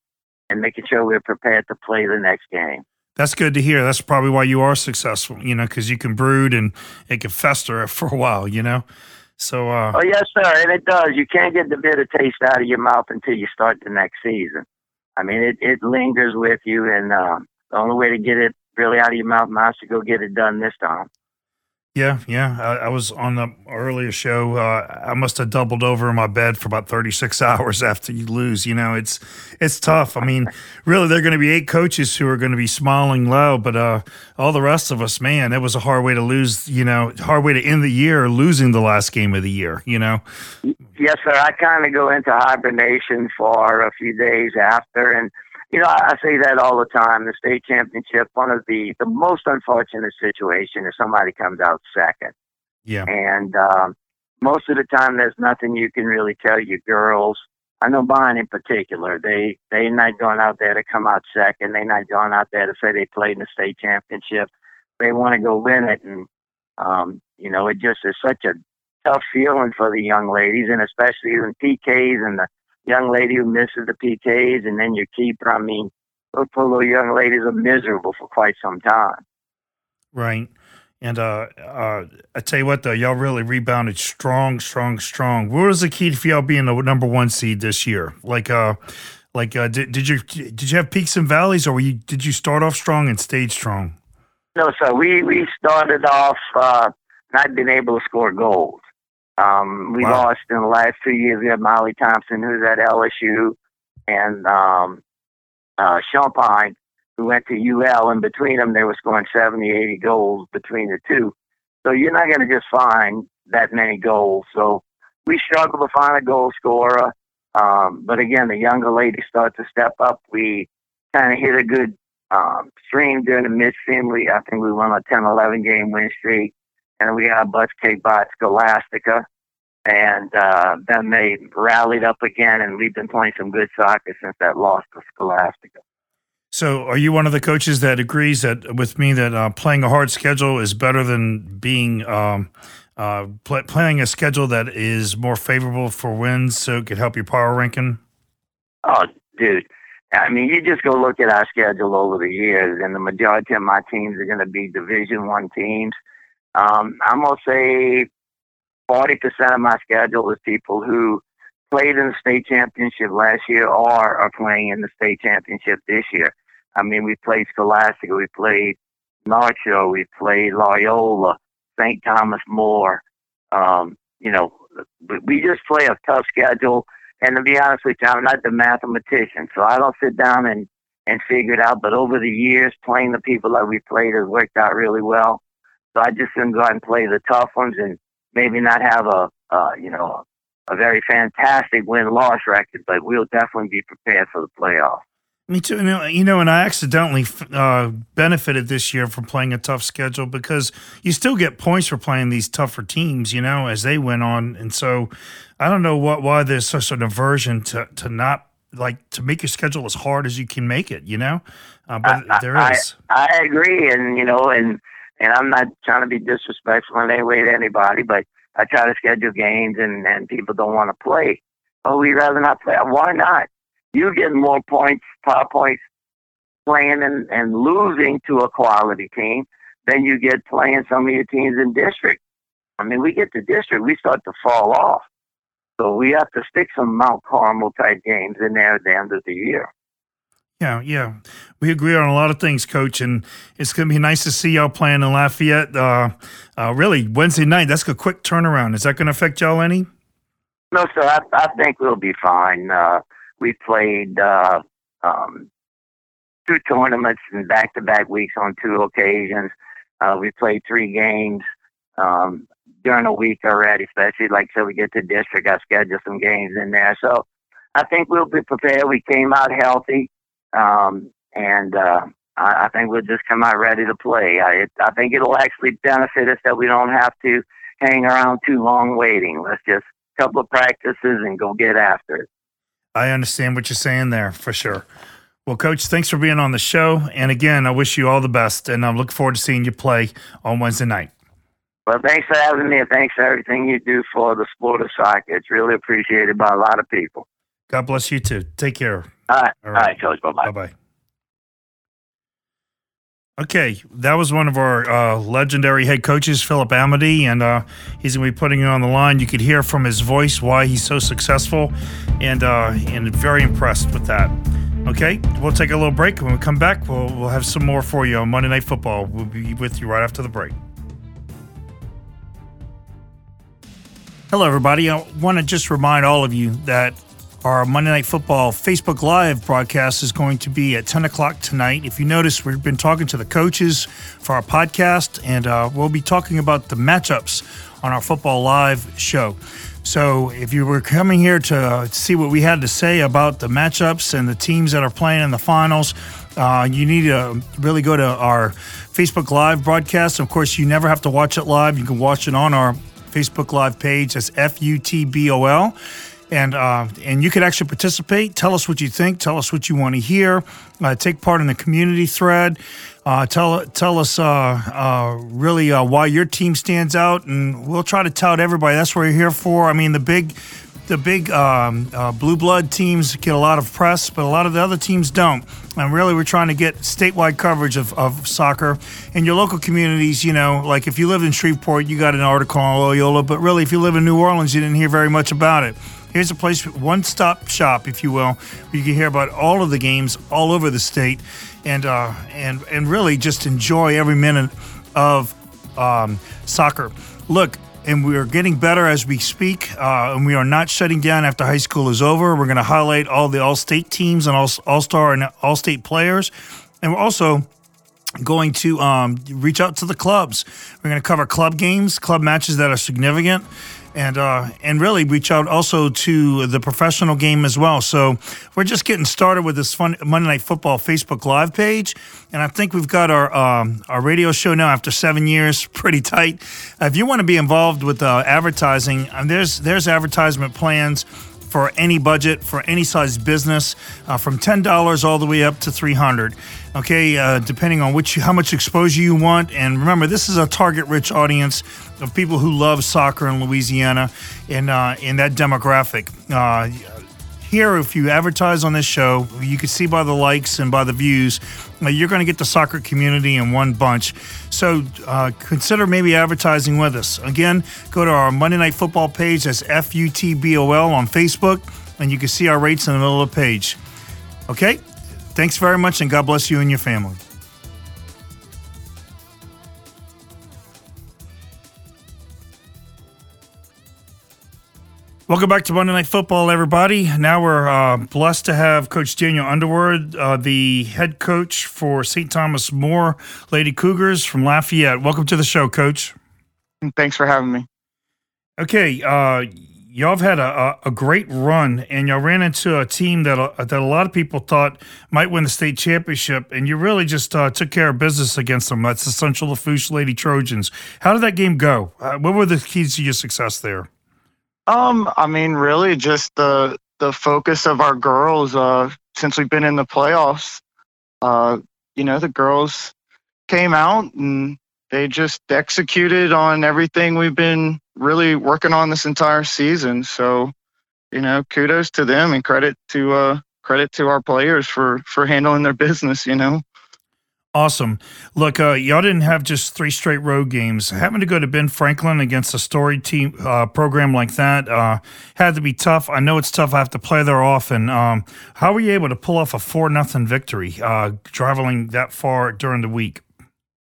and making sure we're prepared to play the next game. That's good to hear. That's probably why you are successful, you know, because you can brood and it can fester [LAUGHS] for a while, you know. So. Uh, oh yes, sir, and it does. You can't get the bitter taste out of your mouth until you start the next season. I mean, it it lingers with you, and uh, the only way to get it really out of your mouth now is to go get it done this time. Yeah, yeah. I, I, was on the earlier show. Uh, I must have doubled over in my bed for about 36 [LAUGHS] hours after you lose. You know, it's it's tough. I mean, really, there are going to be eight coaches who are going to be smiling low, but uh, all the rest of us, man, it was a hard way to lose. You know, hard way to end the year, losing the last game of the year. You know. Yes, sir. I kind of go into hibernation for a few days after, and you know, I say that all the time. The state championship, one of the the most unfortunate situation is somebody comes out second. Yeah. And um, most of the time, there's nothing you can really tell your girls. I know mine in particular. They they not going out there to come out second. They not going out there to say they played in the state championship. They want to go win it, and um, you know, it just is such a tough feeling for the young ladies, and especially in PKs and the young lady who misses the PKs, and then your keeper. I mean, those poor little young ladies are miserable for quite some time. Right. And uh, uh, I tell you what, though, y'all really rebounded strong, strong, strong. What was the key for y'all being the number one seed this year? Like, uh, like, uh, did, did you did you have peaks and valleys, or were you did you start off strong and stayed strong? No, sir. We we started off uh, not being able to score goals. Um, we Wow. lost in the last two years. We had Molly Thompson, who's at LSU, and um, uh, Champagne, who went to UL. And between them, they were scoring 70, 80 goals between the two. So you're not going to just find that many goals. So we struggle to find a goal scorer. Um, but again, the younger ladies start to step up. We kind of hit a good um, stream during the Miss Finley. I think we won a 10 11 game win streak. And we got butts kicked by Scholastica. And uh, then they rallied up again, and we've been playing some good soccer since that loss to Scholastica. So, are you one of the coaches that agrees that with me that uh, playing a hard schedule is better than being um, uh, pl- playing a schedule that is more favorable for wins, so it could help your power ranking? Oh, dude. I mean, you just go look at our schedule over the years, and the majority of my teams are going to be Division One teams. Um, I'm gonna say forty percent of my schedule is people who played in the state championship last year or are playing in the state championship this year. I mean, we played Scholastica, we played Shore, we played Loyola, St. Thomas More. Um, you know, we just play a tough schedule. And to be honest with you, I'm not the mathematician, so I don't sit down and and figure it out. But over the years, playing the people that we played has worked out really well. So I just gonna go out and play the tough ones and maybe not have a uh, you know a very fantastic win loss record, but we'll definitely be prepared for the playoffs. Me too. You know, you know, and I accidentally uh, benefited this year from playing a tough schedule because you still get points for playing these tougher teams, you know, as they went on. And so I don't know what why there's such an aversion to, to not like to make your schedule as hard as you can make it, you know? Uh, but I- there I- I agree, and you know, and and I'm not trying to be disrespectful in any way to anybody, but I try to schedule games, and and people don't want to play. Oh, we'd rather not play. Why not? You get more points, power points, playing and and losing to a quality team than you get playing some of your teams in district. I mean, we get to district, we start to fall off. So we have to stick some Mount Carmel type games in there at the end of the year. Yeah, yeah. We agree on a lot of things, Coach, and it's going to be nice to see y'all playing in Lafayette. Uh, uh, really, Wednesday night. That's a quick turnaround. Is that going to affect y'all any? No, sir. I, I think we'll be fine. Uh, we played uh, um, two tournaments in back-to-back weeks on two occasions. Uh, we played three games um, during a week already, especially like so we get to district. I scheduled some games in there, so I think we'll be prepared. We came out healthy, um, and uh, I, I think we'll just come out ready to play. I, it, I think it'll actually benefit us that we don't have to hang around too long waiting. Let's just a couple of practices and go get after it. I understand what you're saying there for sure. Well, Coach, thanks for being on the show. And again, I wish you all the best, and I'm looking forward to seeing you play on Wednesday night. Well, thanks for having me, and thanks for everything you do for the sport of soccer. It's really appreciated by a lot of people. God bless you too. Take care. All right, All right, Coach. Bye bye. Bye bye. Okay, that was one of our uh, legendary head coaches, Philip Amity, and uh, he's going to be putting it on the line. You could hear from his voice why he's so successful, and uh, and very impressed with that. Okay, we'll take a little break. When we come back, we'll we'll have some more for you on Monday Night Football. We'll be with you right after the break. Hello, everybody. I want to just remind all of you that our Monday Night Football Facebook Live broadcast is going to be at 10 o'clock tonight. If you notice, we've been talking to the coaches for our podcast, and uh, we'll be talking about the matchups on our Football Live show. So if you were coming here to see what we had to say about the matchups and the teams that are playing in the finals, uh, you need to really go to our Facebook Live broadcast. Of course, you never have to watch it live. You can watch it on our Facebook Live page. That's F U T B O L and uh, and you could actually participate. Tell us what you think. Tell us what you want to hear. Uh, take part in the community thread. Uh, tell tell us uh, uh, really uh, why your team stands out, and we'll try to tout everybody. That's what you're here for. I mean, the big the big um, blue blood teams get a lot of press, but a lot of the other teams don't. And really, we're trying to get statewide coverage of, of soccer in your local communities. You know, like if you live in Shreveport, you got an article on Loyola, but really, if you live in New Orleans, you didn't hear very much about it. Here's a place, one stop shop, if you will, where you can hear about all of the games all over the state and, uh, and, and really just enjoy every minute of um, soccer. Look, and we are getting better as we speak, uh, and we are not shutting down after high school is over. We're going to highlight all the all state teams and all, all star and all state players. And we're also going to um, reach out to the clubs. We're going to cover club games, club matches that are significant and uh, and really reach out also to the professional game as well. So we're just getting started with this fun Monday Night Football Facebook Live page, and I think we've got our um, our radio show now after seven years [LAUGHS] pretty tight. If you want to be involved with uh, advertising, um, there's there's advertisement plans for any budget for any size business, uh, from ten dollars all the way up to three hundred. Okay, uh, depending on which how much exposure you want, and remember, this is a target-rich audience of people who love soccer in Louisiana, in uh, in that demographic. Uh, here, if you advertise on this show, you can see by the likes and by the views, uh, you're going to get the soccer community in one bunch. So uh, consider maybe advertising with us. Again, go to our Monday Night Football page. That's F U T B O L on Facebook, and you can see our rates in the middle of the page. Okay? Thanks very much, and God bless you and your family. Welcome back to Monday Night Football, everybody. Now we're uh, blessed to have Coach Daniel Underwood, uh, the head coach for St. Thomas More Lady Cougars from Lafayette. Welcome to the show, Coach. Thanks for having me. Okay, uh, y'all have had a, a, great run, and y'all ran into a team that uh, that a lot of people thought might win the state championship, and you really just uh, took care of business against them. That's the Central Lafourche Lady Trojans. How did that game go? Uh, what were the keys to your success there? Um, I mean, really, just the the focus of our girls. Uh, since we've been in the playoffs, uh, you know, the girls came out and they just executed on everything we've been really working on this entire season. So, you know, kudos to them and credit to uh, credit to our players for for handling their business. You know. Awesome. Look, uh, y'all didn't have just three straight road games. Having to go to Ben Franklin against a story team uh, program like that uh, had to be tough. I know it's tough. I have to play there often. Um, how were you able to pull off a four nothing victory, uh, traveling that far during the week?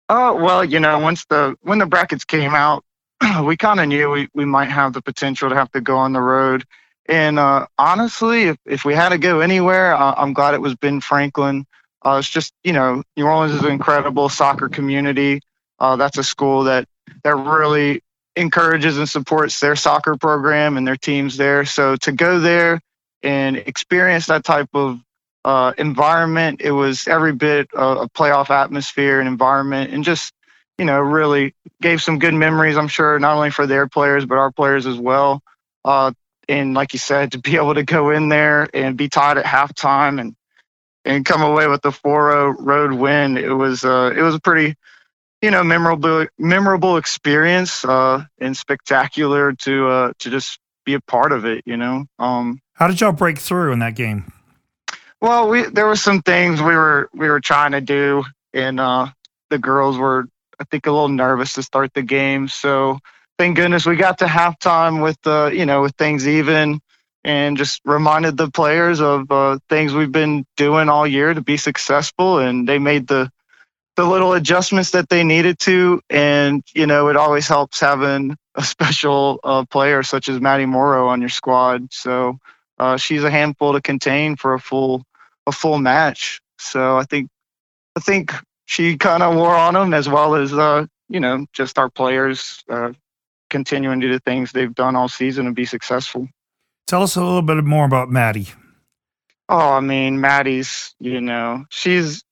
Oh well, you know, once the when the brackets came out, [CLEARS THROAT] we kind of knew we, we might have the potential to have to go on the road. And uh, honestly, if, if we had to go anywhere, I'm glad it was Ben Franklin. Uh, it's just you know New Orleans is an incredible soccer community. Uh, that's a school that that really encourages and supports their soccer program and their teams there. So to go there and experience that type of uh, environment, it was every bit a, a playoff atmosphere and environment, and just you know really gave some good memories. I'm sure not only for their players but our players as well. Uh, and like you said, to be able to go in there and be tied at halftime and and come away with the 4-0 road win. It was uh, it was a pretty you know memorable memorable experience uh, and spectacular to uh, to just be a part of it. You know. Um, How did y'all break through in that game? Well, we there were some things we were we were trying to do, and uh, the girls were I think a little nervous to start the game. So thank goodness we got to halftime with uh, you know with things even and just reminded the players of uh, things we've been doing all year to be successful. And they made the the little adjustments that they needed to. And you know, it always helps having a [LAUGHS] special uh, player such as Maddie Morrow on your squad. So uh, she's a handful to contain for a full a full match. So I think I think she kind of wore on them as well as uh, you know just our players uh, continuing to do the things they've done all season and be successful. Tell us a little bit more about Maddie. Oh, I mean, Maddie's, you know, she's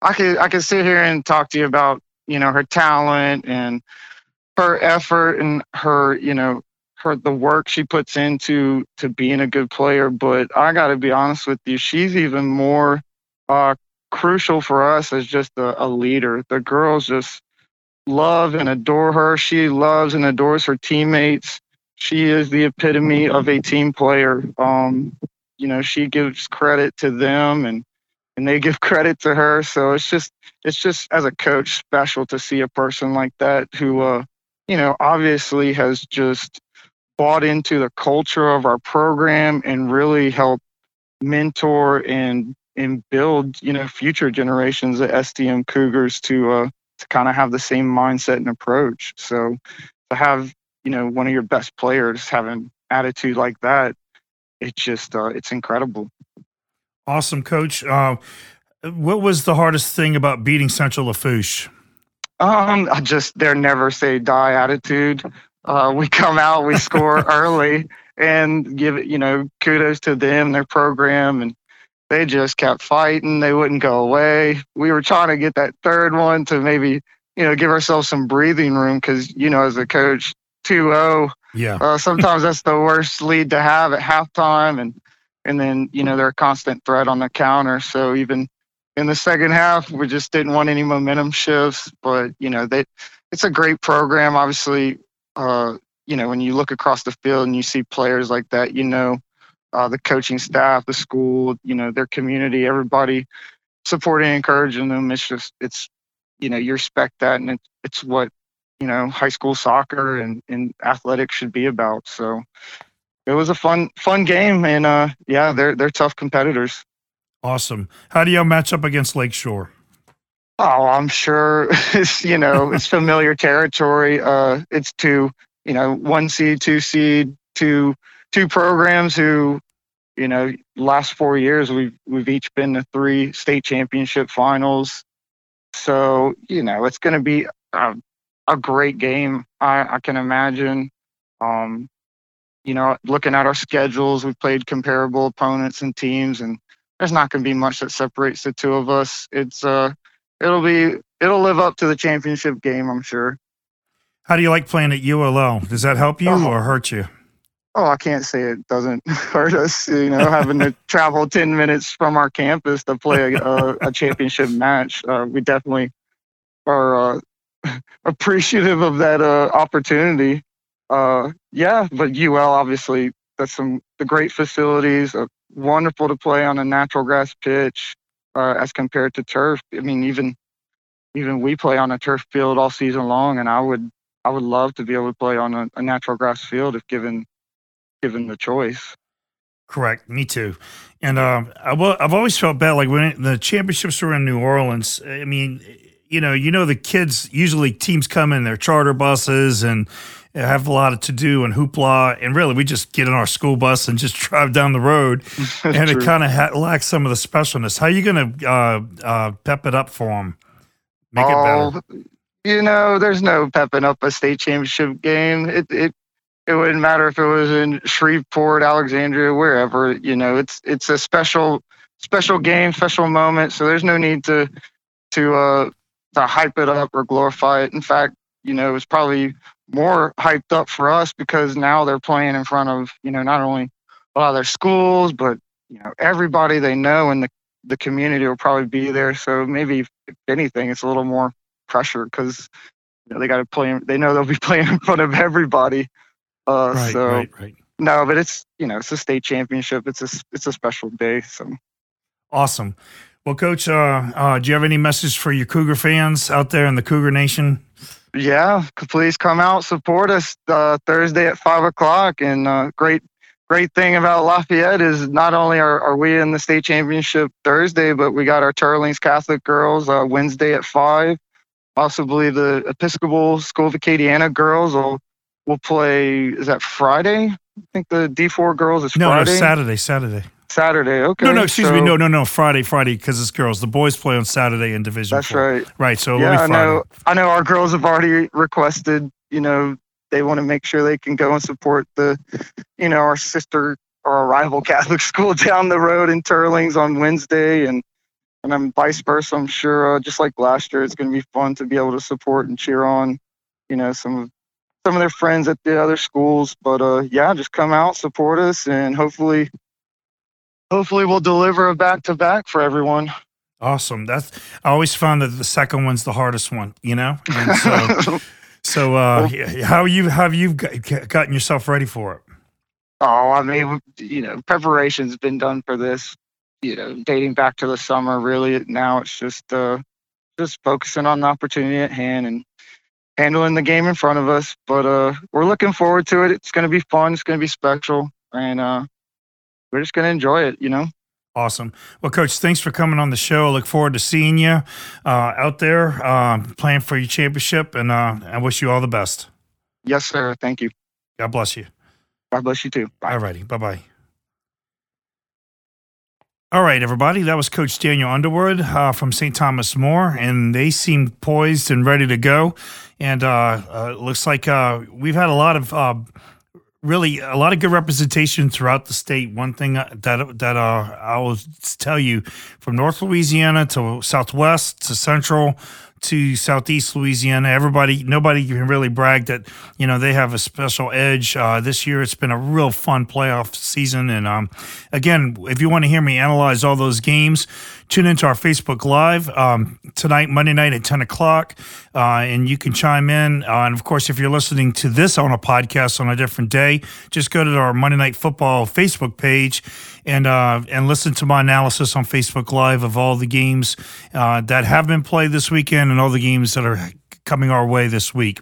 I could I could sit here and talk to you about, you know, her talent and her effort and her, you know, her the work she puts into to being a good player, but I got to be honest with you, she's even more uh, crucial for us as just a, a leader. The girls just love and adore her. She loves and adores her teammates. She is the epitome of a team player. Um, you know, she gives credit to them and and they give [LAUGHS] credit to her. So it's just it's just as a coach special to see a person like that who uh you know obviously has just bought into the culture of our program and really helped mentor and and build you know future generations of STM Cougars to uh to kind of have the same mindset and approach. So to have you know one of your best players having attitude like that, it's just uh, it's incredible. Awesome, coach. Uh, what was the hardest thing about beating Central Lafourche? Um, I just their never say die attitude. Uh, we come out, we score [LAUGHS] early, and give it, you know, kudos to them, their program, and they just kept fighting. They wouldn't go away. We were trying to get that third one to maybe, you know, give ourselves some breathing room because, you know, as a coach, 2-0, yeah. Uh, sometimes that's the worst lead to have at halftime, and and then you know they're a constant threat on the counter. So even in the second half, we just didn't want any momentum shifts. But you know they, it's a great program. Obviously, uh, you know when you look across the field and you see players like that, you know uh, the coaching staff, the school, you know their community, everybody supporting, and encouraging them. It's just it's you know you respect that, and it, it's what you know high school soccer and, and athletics should be about. So it was a fun fun game, and uh, yeah, they're they're tough competitors. Awesome. How do y'all match up against Lakeshore? Oh, I'm sure [LAUGHS] it's you know it's familiar territory. Uh, it's two you know one seed, two seed, two two programs who you know last four years we've we've each been to three state championship finals. So you know it's going to be a, a great game. I, I can imagine. Um, you know, looking at our schedules, we've played comparable opponents and teams, and there's not going to be much that separates the two of us. It's uh, it'll be it'll live up to the championship game, I'm sure. How do you like playing at ULO? Does that help you Oh. or hurt you? Oh, I can't say it doesn't [LAUGHS] hurt us. You know, having to [LAUGHS] travel ten minutes from our campus to play a, a, a championship match, uh, we definitely are uh, [LAUGHS] appreciative of that uh, opportunity. Uh, yeah, but UL obviously that's some the great facilities, uh, wonderful to play on a natural grass pitch uh, as compared to turf. I mean, even even we play on a turf field all season long, and I would I would love to be able to play on a, a natural grass field if given given the choice. Correct. Me too. And um, I, I've always felt bad. Like when the championships were in New Orleans, I mean, you know, you know, the kids usually teams come in their charter buses and have a lot of to do and hoopla. And really, we just get in our school bus and just [LAUGHS] drive down the road. [LAUGHS] and it kind of ha- lacks some of the specialness. How are you going to uh, uh, pep it up for them? Make it better. You know, there's no pepping up a state championship game. It it it wouldn't matter if it was in Shreveport, Alexandria, wherever. You know, it's it's a special special game, special moment. So there's no need to to uh to hype it up or glorify it. In fact, you know, it's probably more hyped up for us because now they're playing in front of you know not only a lot of their schools, but you know everybody they know in the the community will probably be there. So maybe if anything, it's a little more pressure because you know, they got to play. They know they'll be [LAUGHS] playing in front of everybody. Uh, right, so right, right. no, but it's you know it's a state championship. It's a it's a special day. So Awesome. Well, Coach, uh, uh, do you have any message for your Cougar fans out there in the Cougar Nation? yeah, please come out support us uh, Thursday at five o'clock. And uh, great great thing about Lafayette is not only are, are we in the state championship Thursday, but we got our Teurlings Catholic girls uh, Wednesday at five. Possibly the Episcopal School of Acadiana girls will will play. Is that Friday? I think the D four girls is No, Friday. no, Saturday, Saturday. Saturday. Okay. no, no, excuse me. No, no, no, Friday, Friday, because it's girls. The boys play on Saturday in Division That's four. right. Right, so yeah, I know. I know our girls have already requested, you know, they want to make sure they can go and support the, you know, our sister or our rival [LAUGHS] Catholic school down the road in Teurlings on Wednesday, and and I'm vice versa. I'm sure, uh, just like last year, it's going to be fun to be able to support and cheer on, you know, some of some of their friends at the other schools. But uh, yeah, just come out, support us, and hopefully, hopefully we'll deliver a back to back for everyone. Awesome. That's I always found that the second one's the hardest one. You know, and so [LAUGHS] so uh, how you have you gotten yourself ready for it? Oh, I mean, you know, preparation's been done for this. You know, dating back to the summer. Really, now it's just uh, just focusing on the opportunity at hand and handling the game in front of us. But uh, we're looking forward to it. It's going to be fun. It's going to be special, and uh, we're just going to enjoy it. You know. Awesome. Well, Coach, thanks for coming on the show. I look forward to seeing you uh, out there uh, playing for your championship, and uh, I wish you all the best. Yes, sir. Thank you. God bless you. God bless you too. Bye. All righty. Bye bye. All right, everybody. That was Coach Daniel Underwood uh, from St. Thomas More, and they seem poised and ready to go. And uh, uh, looks like uh, we've had a lot of uh, really a lot of good representation throughout the state. One thing that that uh, I will tell you, from North Louisiana to Southwest to Central to Southeast Louisiana. Everybody, nobody can really brag that you know they have a special edge. Uh, this year, it's been a real fun playoff season. And um, again, if you want to hear me analyze all those games, tune into our Facebook Live um, tonight, Monday night at 10 o'clock, uh, and you can chime in. Uh, and of course, if you're listening to this on a podcast on a different day, just go to our Monday Night Football Facebook page and uh, and listen to my analysis on Facebook Live of all the games uh, that have been played this weekend and all the games that are coming our way this week.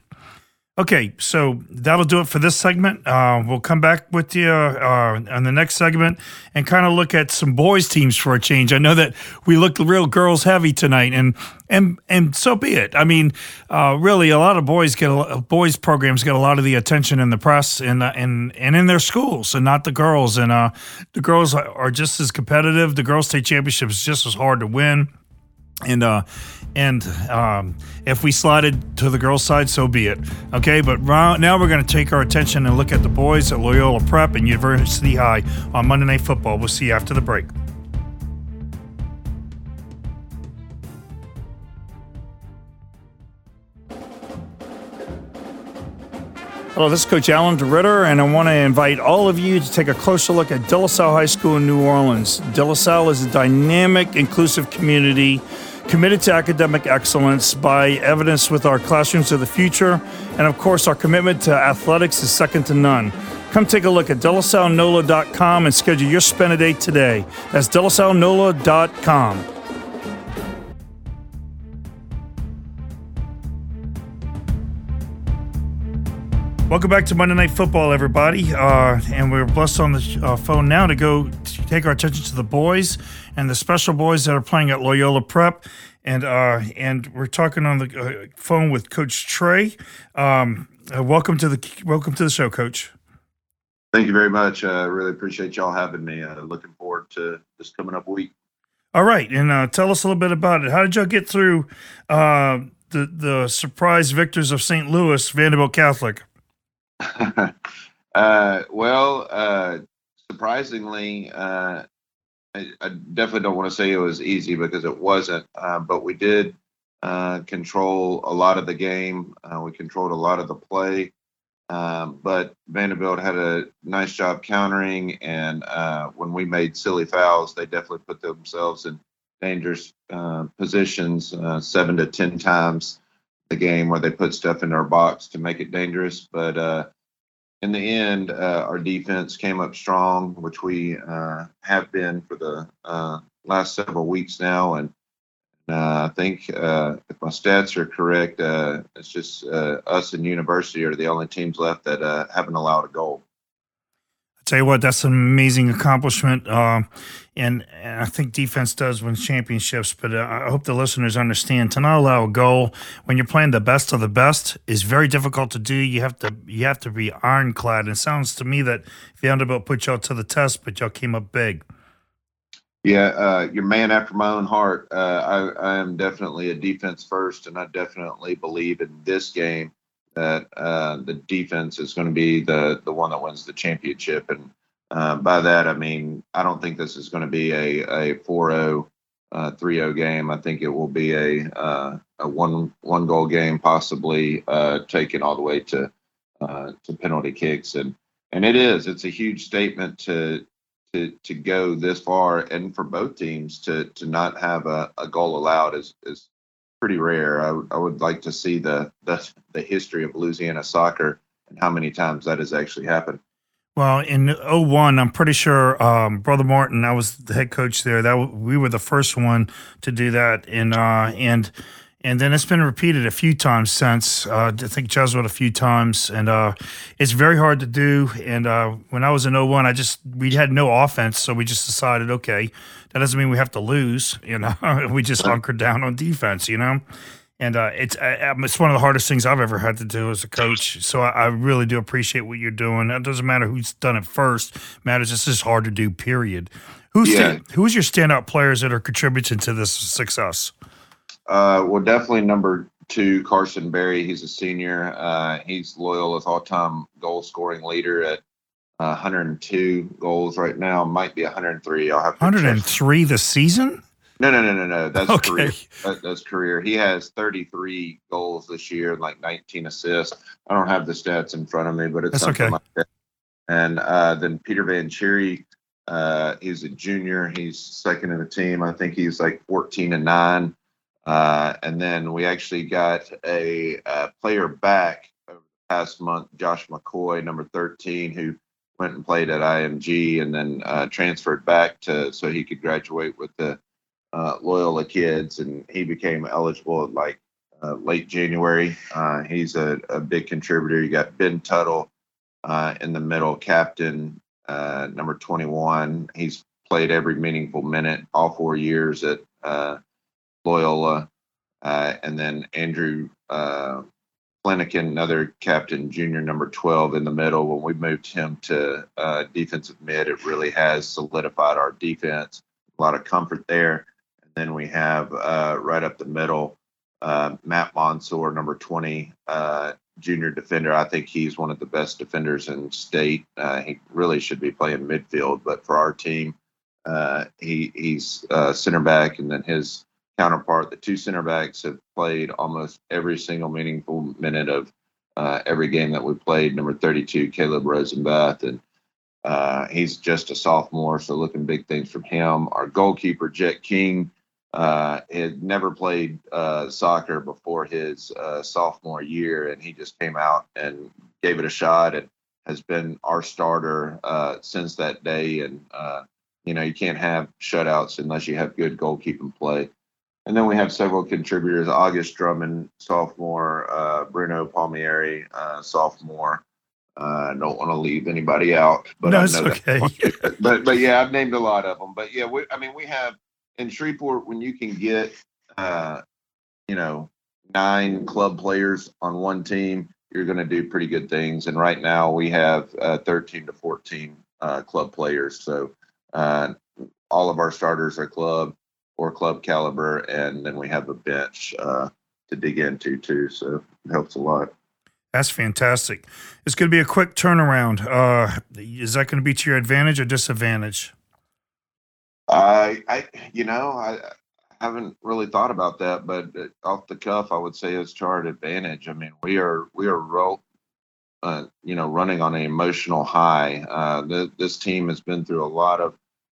Okay, so that'll do it for this segment. Uh, we'll come back with you uh, on the next segment and kind of look at some boys' teams for a change. I know that we looked real girls heavy tonight, and and and so be it. I mean, uh, really, a lot of boys get a, boys programs get a lot of the attention in the press and and and in their schools, and not the girls. And uh, the girls are just as competitive. The girls' state championship is just as hard to win and uh and um, if we slided to the girls' side, so be it. Okay, but now we're going to take our attention and look at the boys at Loyola Prep and University High on Monday Night Football. We'll see you after the break. Hello, this is Coach Alan DeRitter, and I want to invite all of you to take a closer look at De La Salle High School in New Orleans. De La Salle is a dynamic, inclusive community committed to academic excellence by evidence with our classrooms of the future, and of course, our commitment to athletics is second to none. Come take a look at delasallenola.com and schedule your spend a day today. That's delasallenola.com. Welcome back to Monday Night Football, everybody. Uh, and we're blessed on the uh, phone now to go to take our attention to the boys and the special boys that are playing at Loyola Prep. And uh, and we're talking on the uh, phone with Coach Trey. Um, uh, welcome to the welcome to the show, Coach. Thank you very much. I really appreciate y'all having me. looking forward to this coming up week. All right, and tell us a little bit about it. How did y'all get through the the surprise victors of St. Louis Vandebilt Catholic? [LAUGHS] uh, well, uh, surprisingly, uh, I, I, definitely don't want to say it was easy because it wasn't, uh, but we did uh, control a lot of the game. Uh, we controlled a lot of the play. Um, but Vandebilt had a nice job countering, and when we made silly fouls, they definitely put themselves in dangerous positions seven to ten times the game where they put stuff in our box to make it dangerous. But in the end, uh, our defense came up strong, which we uh, have been for the uh, last several weeks now. And uh, I think uh, if my stats are correct, it's just us and University are the only teams left that haven't allowed a goal tell you what, that's an amazing accomplishment. Uh, and, and, I think defense does win championships, but uh, I hope the listeners understand to not allow a goal when you're playing the best of the best is very difficult to do. You have to you have to be ironclad. And it sounds to me that Vandebilt put y'all to the test, but y'all came up big. Yeah, uh, you're man after my own heart. Uh, I, I am definitely a defense first, and I definitely believe in this game that uh, the defense is going to be the the one that wins the championship. And uh, by that, I mean I don't think this is going to be a a 4-0, uh, 3-0 game. I think it will be a uh, a one one goal game, possibly uh, taken all the way to uh, to penalty kicks. And and it is it's a huge statement to to to go this far, and for both teams to to not have a, a goal allowed is is pretty rare. I, I would like to see the, the the history of Louisiana soccer and how many times that has actually happened. Well, in 01, I'm pretty sure um, Brother Martin, I was the head coach there. That we were the first one to do that, and uh, and and then it's been repeated a few times since. Uh, I think Jesuit a few times, and uh, it's very hard to do. And uh, when I was in 01, I just we had no offense, so we just decided, okay, that doesn't mean we have to lose. You know, [LAUGHS] we just hunkered down on defense. You know, and uh, it's uh, it's one of the hardest things I've ever had to do as a coach. So I, I, really do appreciate what you're doing. It doesn't matter who's done it first; it matters it's just hard to do. Period. Who's yeah. who's your standout players that are contributing to this success? Uh, well, definitely number two, Carson Berry. He's a senior. Uh, he's Loyola's all-time goal scoring leader at uh, 102 goals right now. Might be 103. I'll have 103 check. this season. No, no, no, no, no. That's okay. career. That, that's career. He has 33 goals this year and like 19 assists. I don't have the stats in front of me, but it's that's something okay. like that. And uh, then Peter Van Cherry, uh, he's a junior. He's second in the team. I think he's like 14 and nine. Uh, and then we actually got a, a, player back over the past month, Josh McCoy, number 13, who went and played at IMG and then uh, transferred back to so he could graduate with the uh, Loyola kids. And he became eligible like uh, late January. Uh, he's a, a, big contributor. You got Ben Tuttle uh, in the middle, captain, number 21. He's played every meaningful minute all four years at Loyola, uh, and then Andrew uh, Flanagan, another captain, junior number 12 in the middle. When we moved him to uh, defensive mid, it really has solidified our defense. A lot of comfort there. And then we have uh, right up the middle, uh, Matt Monsor, number 20, uh, junior defender. I think he's one of the best defenders in state. Uh, he really should be playing midfield, but for our team, uh, he he's uh, center back, and then his counterpart. The two center backs have played almost every single meaningful minute of uh, every game that we played. Number 32, Caleb Rosenbath, and uh, he's just a sophomore, so looking big things from him. Our goalkeeper, Jet King, uh, had never played uh, soccer before his uh, sophomore year, and he just came out and gave it a shot and has been our starter uh, since that day. And you know, you can't have shutouts unless you have good goalkeeping play. And then we have several contributors: August Drummond, sophomore; uh, Bruno Palmieri, uh, sophomore. Uh, don't want to leave anybody out, but no, I know okay. [LAUGHS] But but yeah, I've named a lot of them. But yeah, we, I mean, we have in Shreveport when you can get, uh, you know, nine club players on one team, you're going to do pretty good things. And right now we have uh, 13 to 14 uh, club players, so uh, all of our starters are club or club caliber, and then we have a bench uh, to dig into too. So it helps a lot. That's fantastic. It's going to be a quick turnaround. Uh, is that going to be to your advantage or disadvantage? I, I, you know, I haven't really thought about that, but off the cuff, I would say it's to our advantage. I mean, we are we are ro- uh, you know, running on an emotional high. Uh, the, this team has been through a lot of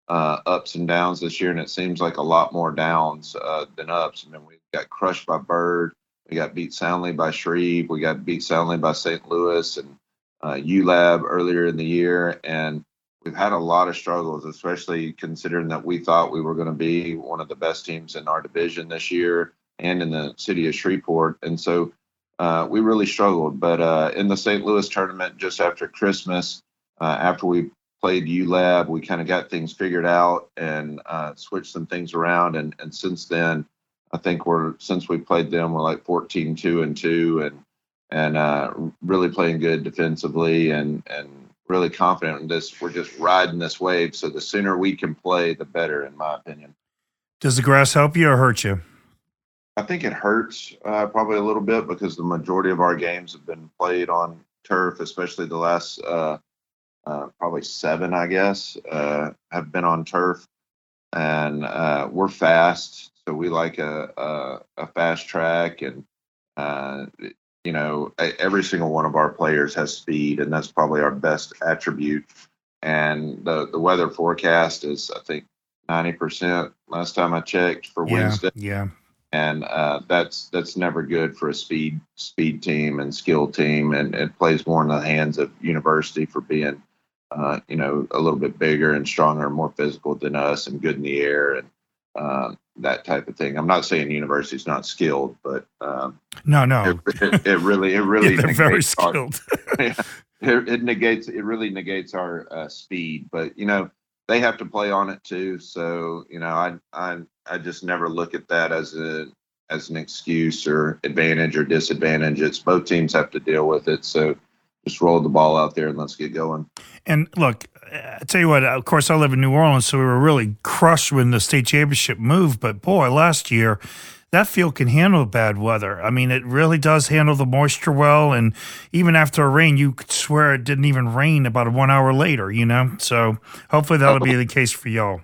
uh, ups and downs this year, and it seems like a lot more downs uh, than ups. I mean, we got crushed by Byrd, we got beat soundly by Shreve, we got beat soundly by St. Louis and uh, ULAB earlier in the year, and we've had a lot of struggles, especially considering that we thought we were going to be one of the best teams in our division this year and in the city of Shreveport, and so. Uh, we really struggled, but uh, in the St. Louis tournament just after Christmas, uh, after we played ULAB. We kind of got things figured out and uh, switched some things around. And, and since then, I think we're since we played them, we're like 14, two and two, and and uh, really playing good defensively and and really confident in this. We're just riding this wave. So the sooner we can play, the better, in my opinion. Does the grass help you or hurt you? I think it hurts uh, probably a little bit because the majority of our games have been played on turf, especially the last uh, uh, probably seven, I guess, uh, have been on turf, and uh, we're fast, so we like a a, a fast track, and uh, you know every single one of our players has speed, and that's probably our best attribute. And the the weather forecast is, I think, ninety percent last time I checked for Yeah, Wednesday yeah. and uh, that's that's never good for a speed speed team and skill team, and it plays more in the hands of university for being, uh, you know, a little bit bigger and stronger more physical than us, and good in the air and um, that type of thing. I'm not saying university's not skilled, but um, No, no. it, it, it really it [LAUGHS] really Yeah, they're very negates our- skilled. [LAUGHS] [LAUGHS] yeah, it, it negates it really negates our uh, speed but you know they have to play on it too so you know i i i just never look at that as a as an excuse or advantage or disadvantage it's both teams have to deal with it so just roll the ball out there and let's get going And look, I tell you what. Of course, I live in New Orleans, so we were really crushed when the state championship moved. But boy, last year, that field can handle bad weather. I mean, it really does handle the moisture well. And even after a rain, you could swear it didn't even rain about one hour later. You know, so hopefully that'll be the case for y'all.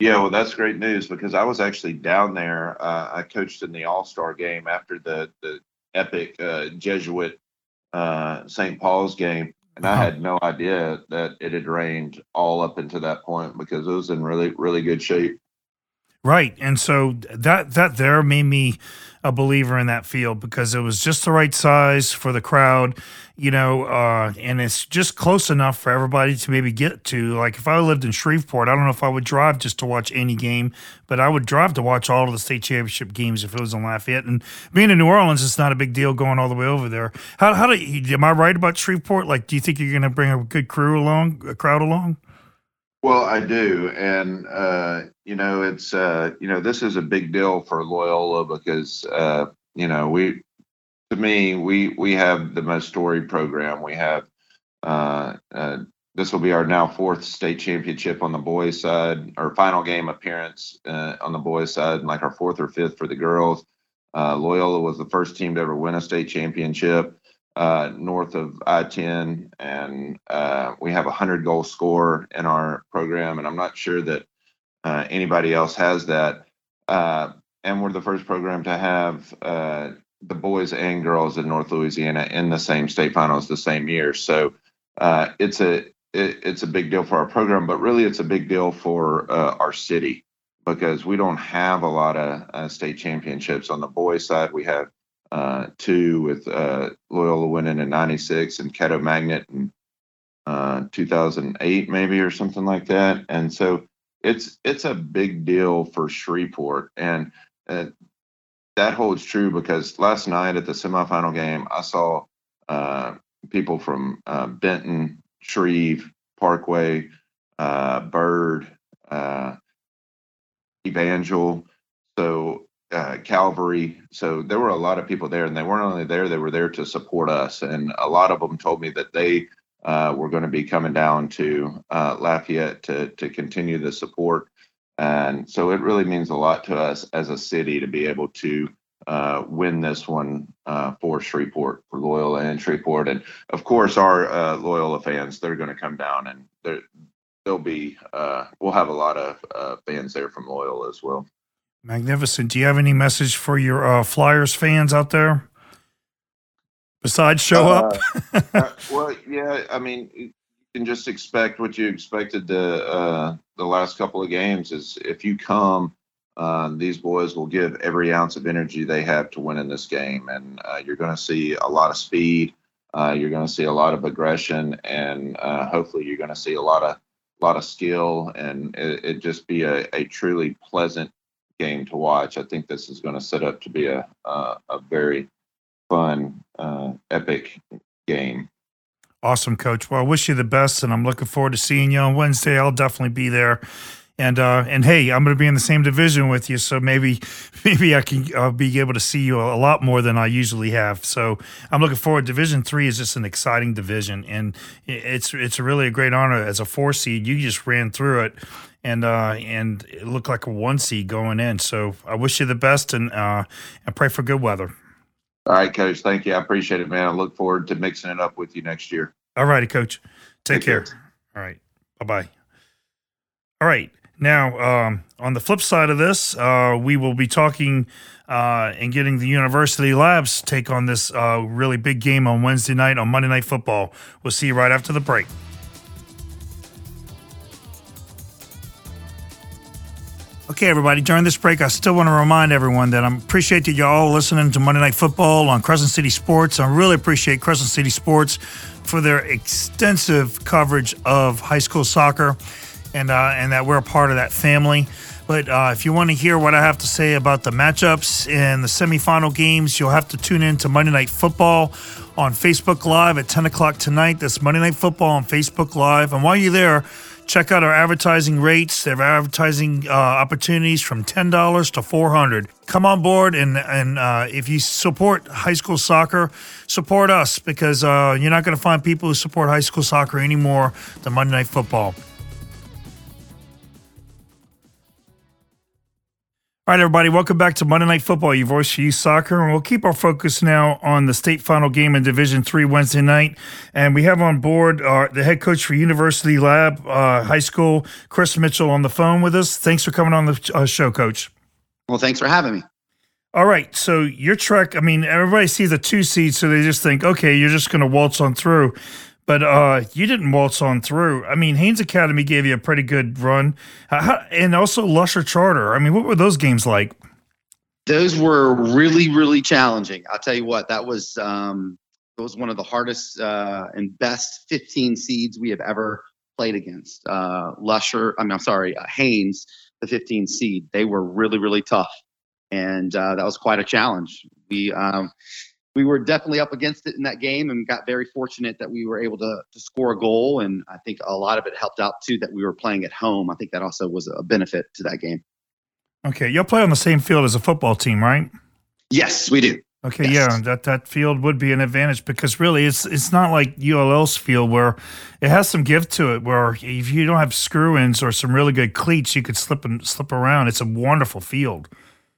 Yeah, well, that's great news because I was actually down there. Uh, I coached in the All Star game after the the epic uh, Jesuit uh, St. Paul's game, and I had no idea that it had rained all up until that point because it was in really really good shape. Right. And so that that there made me a believer in that field because it was just the right size for the crowd, you know, uh, and it's just close enough for everybody to maybe get to. Like if I lived in Shreveport, I don't know if I would drive just to watch any game, but I would drive to watch all of the state championship games if it was in Lafayette. And being in New Orleans, it's not a big deal going all the way over there. How how do you, am I right about Shreveport? Like, do you think you're going to bring a good crew along, a crowd along? Well, I do, and uh, you know, it's uh, you know, this is a big deal for Loyola because uh, you know, we, to me, we we have the most storied program. We have uh, uh, this will be our now fourth state championship on the boys' side, our final game appearance uh, on the boys' side, and like our fourth or fifth for the girls. Loyola was the first team to ever win a state championship uh, north of I-10, and uh, we have a hundred goal score in our program, and I'm not sure that uh, anybody else has that. Uh, and we're the first program to have uh, the boys and girls in North Louisiana in the same state finals the same year. So uh, it's a it, it's a big deal for our program, but really it's a big deal for our city because we don't have a lot of state championships on the boys side. We have uh, two with uh, Loyola winning in '96 and Caddo Magnet in uh, 2008, maybe or something like that. And so it's it's a big deal for Shreveport, and uh, that holds true because last night at the semifinal game, I saw uh, people from uh, Benton, Shreve, Parkway, Byrd, Evangel, so uh, Calvary. So there were a lot of people there, and they weren't only there; they were there to support us. And a lot of them told me that they uh, were going to be coming down to uh, Lafayette to to continue the support. And so it really means a lot to us as a city to be able to uh, win this one uh, for Shreveport, for Loyola and Shreveport. And of course, our uh, Loyola fans, they're going to come down and they'll be, uh, we'll have a lot of uh, fans there from Loyola as well. Magnificent. Do you have any message for your uh, Flyers fans out there? Besides, show up. Uh, well, yeah, I mean, you can just expect what you expected the uh, the last couple of games. Is if you come, uh, these boys will give every ounce of energy they have to win in this game, and uh, you're going to see a lot of speed. Uh, you're going to see a lot of aggression, and uh, hopefully, you're going to see a lot of lot of skill, and it, it just be a, a truly pleasant game to watch. I think this is going to set up to be a a, very fun, uh, epic game. Awesome, coach. Well, I wish you the best, and I'm looking forward to seeing you on Wednesday. I'll definitely be there. And uh, and hey, I'm going to be in the same division with you, so maybe [LAUGHS] maybe I can uh, be able to see you a lot more than I usually have. So I'm looking forward. Division three is just an exciting division, and it's it's really a great honor as a four seed. You just ran through it, and uh, and it looked like a one seed going in. So I wish you the best and uh, and pray for good weather. All right, coach. Thank you. I appreciate it, man. I look forward to mixing it up with you next year. All righty, coach. Take, Take care. care. All right. Bye bye. All right. Now, um, on the flip side of this, uh, we will be talking uh, and getting the University Labs take on this uh, really big game on Wednesday night on Monday Night Football. We'll see you right after the break. Okay, everybody, during this break, I still want to remind everyone that I appreciate that you're all listening to Monday Night Football on Crescent City Sports. I really appreciate Crescent City Sports for their extensive coverage of high school soccer and, uh, and that we're a part of that family. But uh, if you want to hear what I have to say about the matchups and the semifinal games, you'll have to tune in to Monday Night Football on Facebook Live at 10 o'clock tonight. That's Monday Night Football on Facebook Live. And while you're there, Check out our advertising rates. They have advertising uh, opportunities from ten dollars to four hundred. Come on board, and and uh, if you support high school soccer, support us because uh, you're not going to find people who support high school soccer anymore than Monday Night Football. All right, everybody, welcome back to Monday Night Football, your voice for youth soccer, and we'll keep our focus now on the state final game in Division Three Wednesday night. And we have on board our, the head coach for University Lab uh, High School, Chris Mitchell, on the phone with us. Thanks for coming on the uh, show, Coach. Well, thanks for having me. All right, so your trek. I mean, everybody sees the two seeds, so they just think, okay, you're just going to waltz on through. But uh, you didn't waltz on through. I mean, Haynes Academy gave you a pretty good run, uh, and also Lusher Charter. I mean, what were those games like? Those were really, really challenging. I'll tell you what, that was um, that was one of the hardest uh, and best 15 seeds we have ever played against. Uh, Lusher, I mean, I'm sorry, uh, Haynes, the 15 seed. They were really, really tough, and uh, that was quite a challenge. We um, we were definitely up against it in that game and got very fortunate that we were able to, to score a goal. And I think a lot of it helped out too that we were playing at home. I think that also was a benefit to that game. Okay. You'll play on the same field as a football team, right? Yes, we do. Okay, yes. yeah, that that field would be an advantage because really it's it's not like ULL's field where it has some give to it. Where if you don't have screw ins or some really good cleats, you could slip and slip around. It's a wonderful field.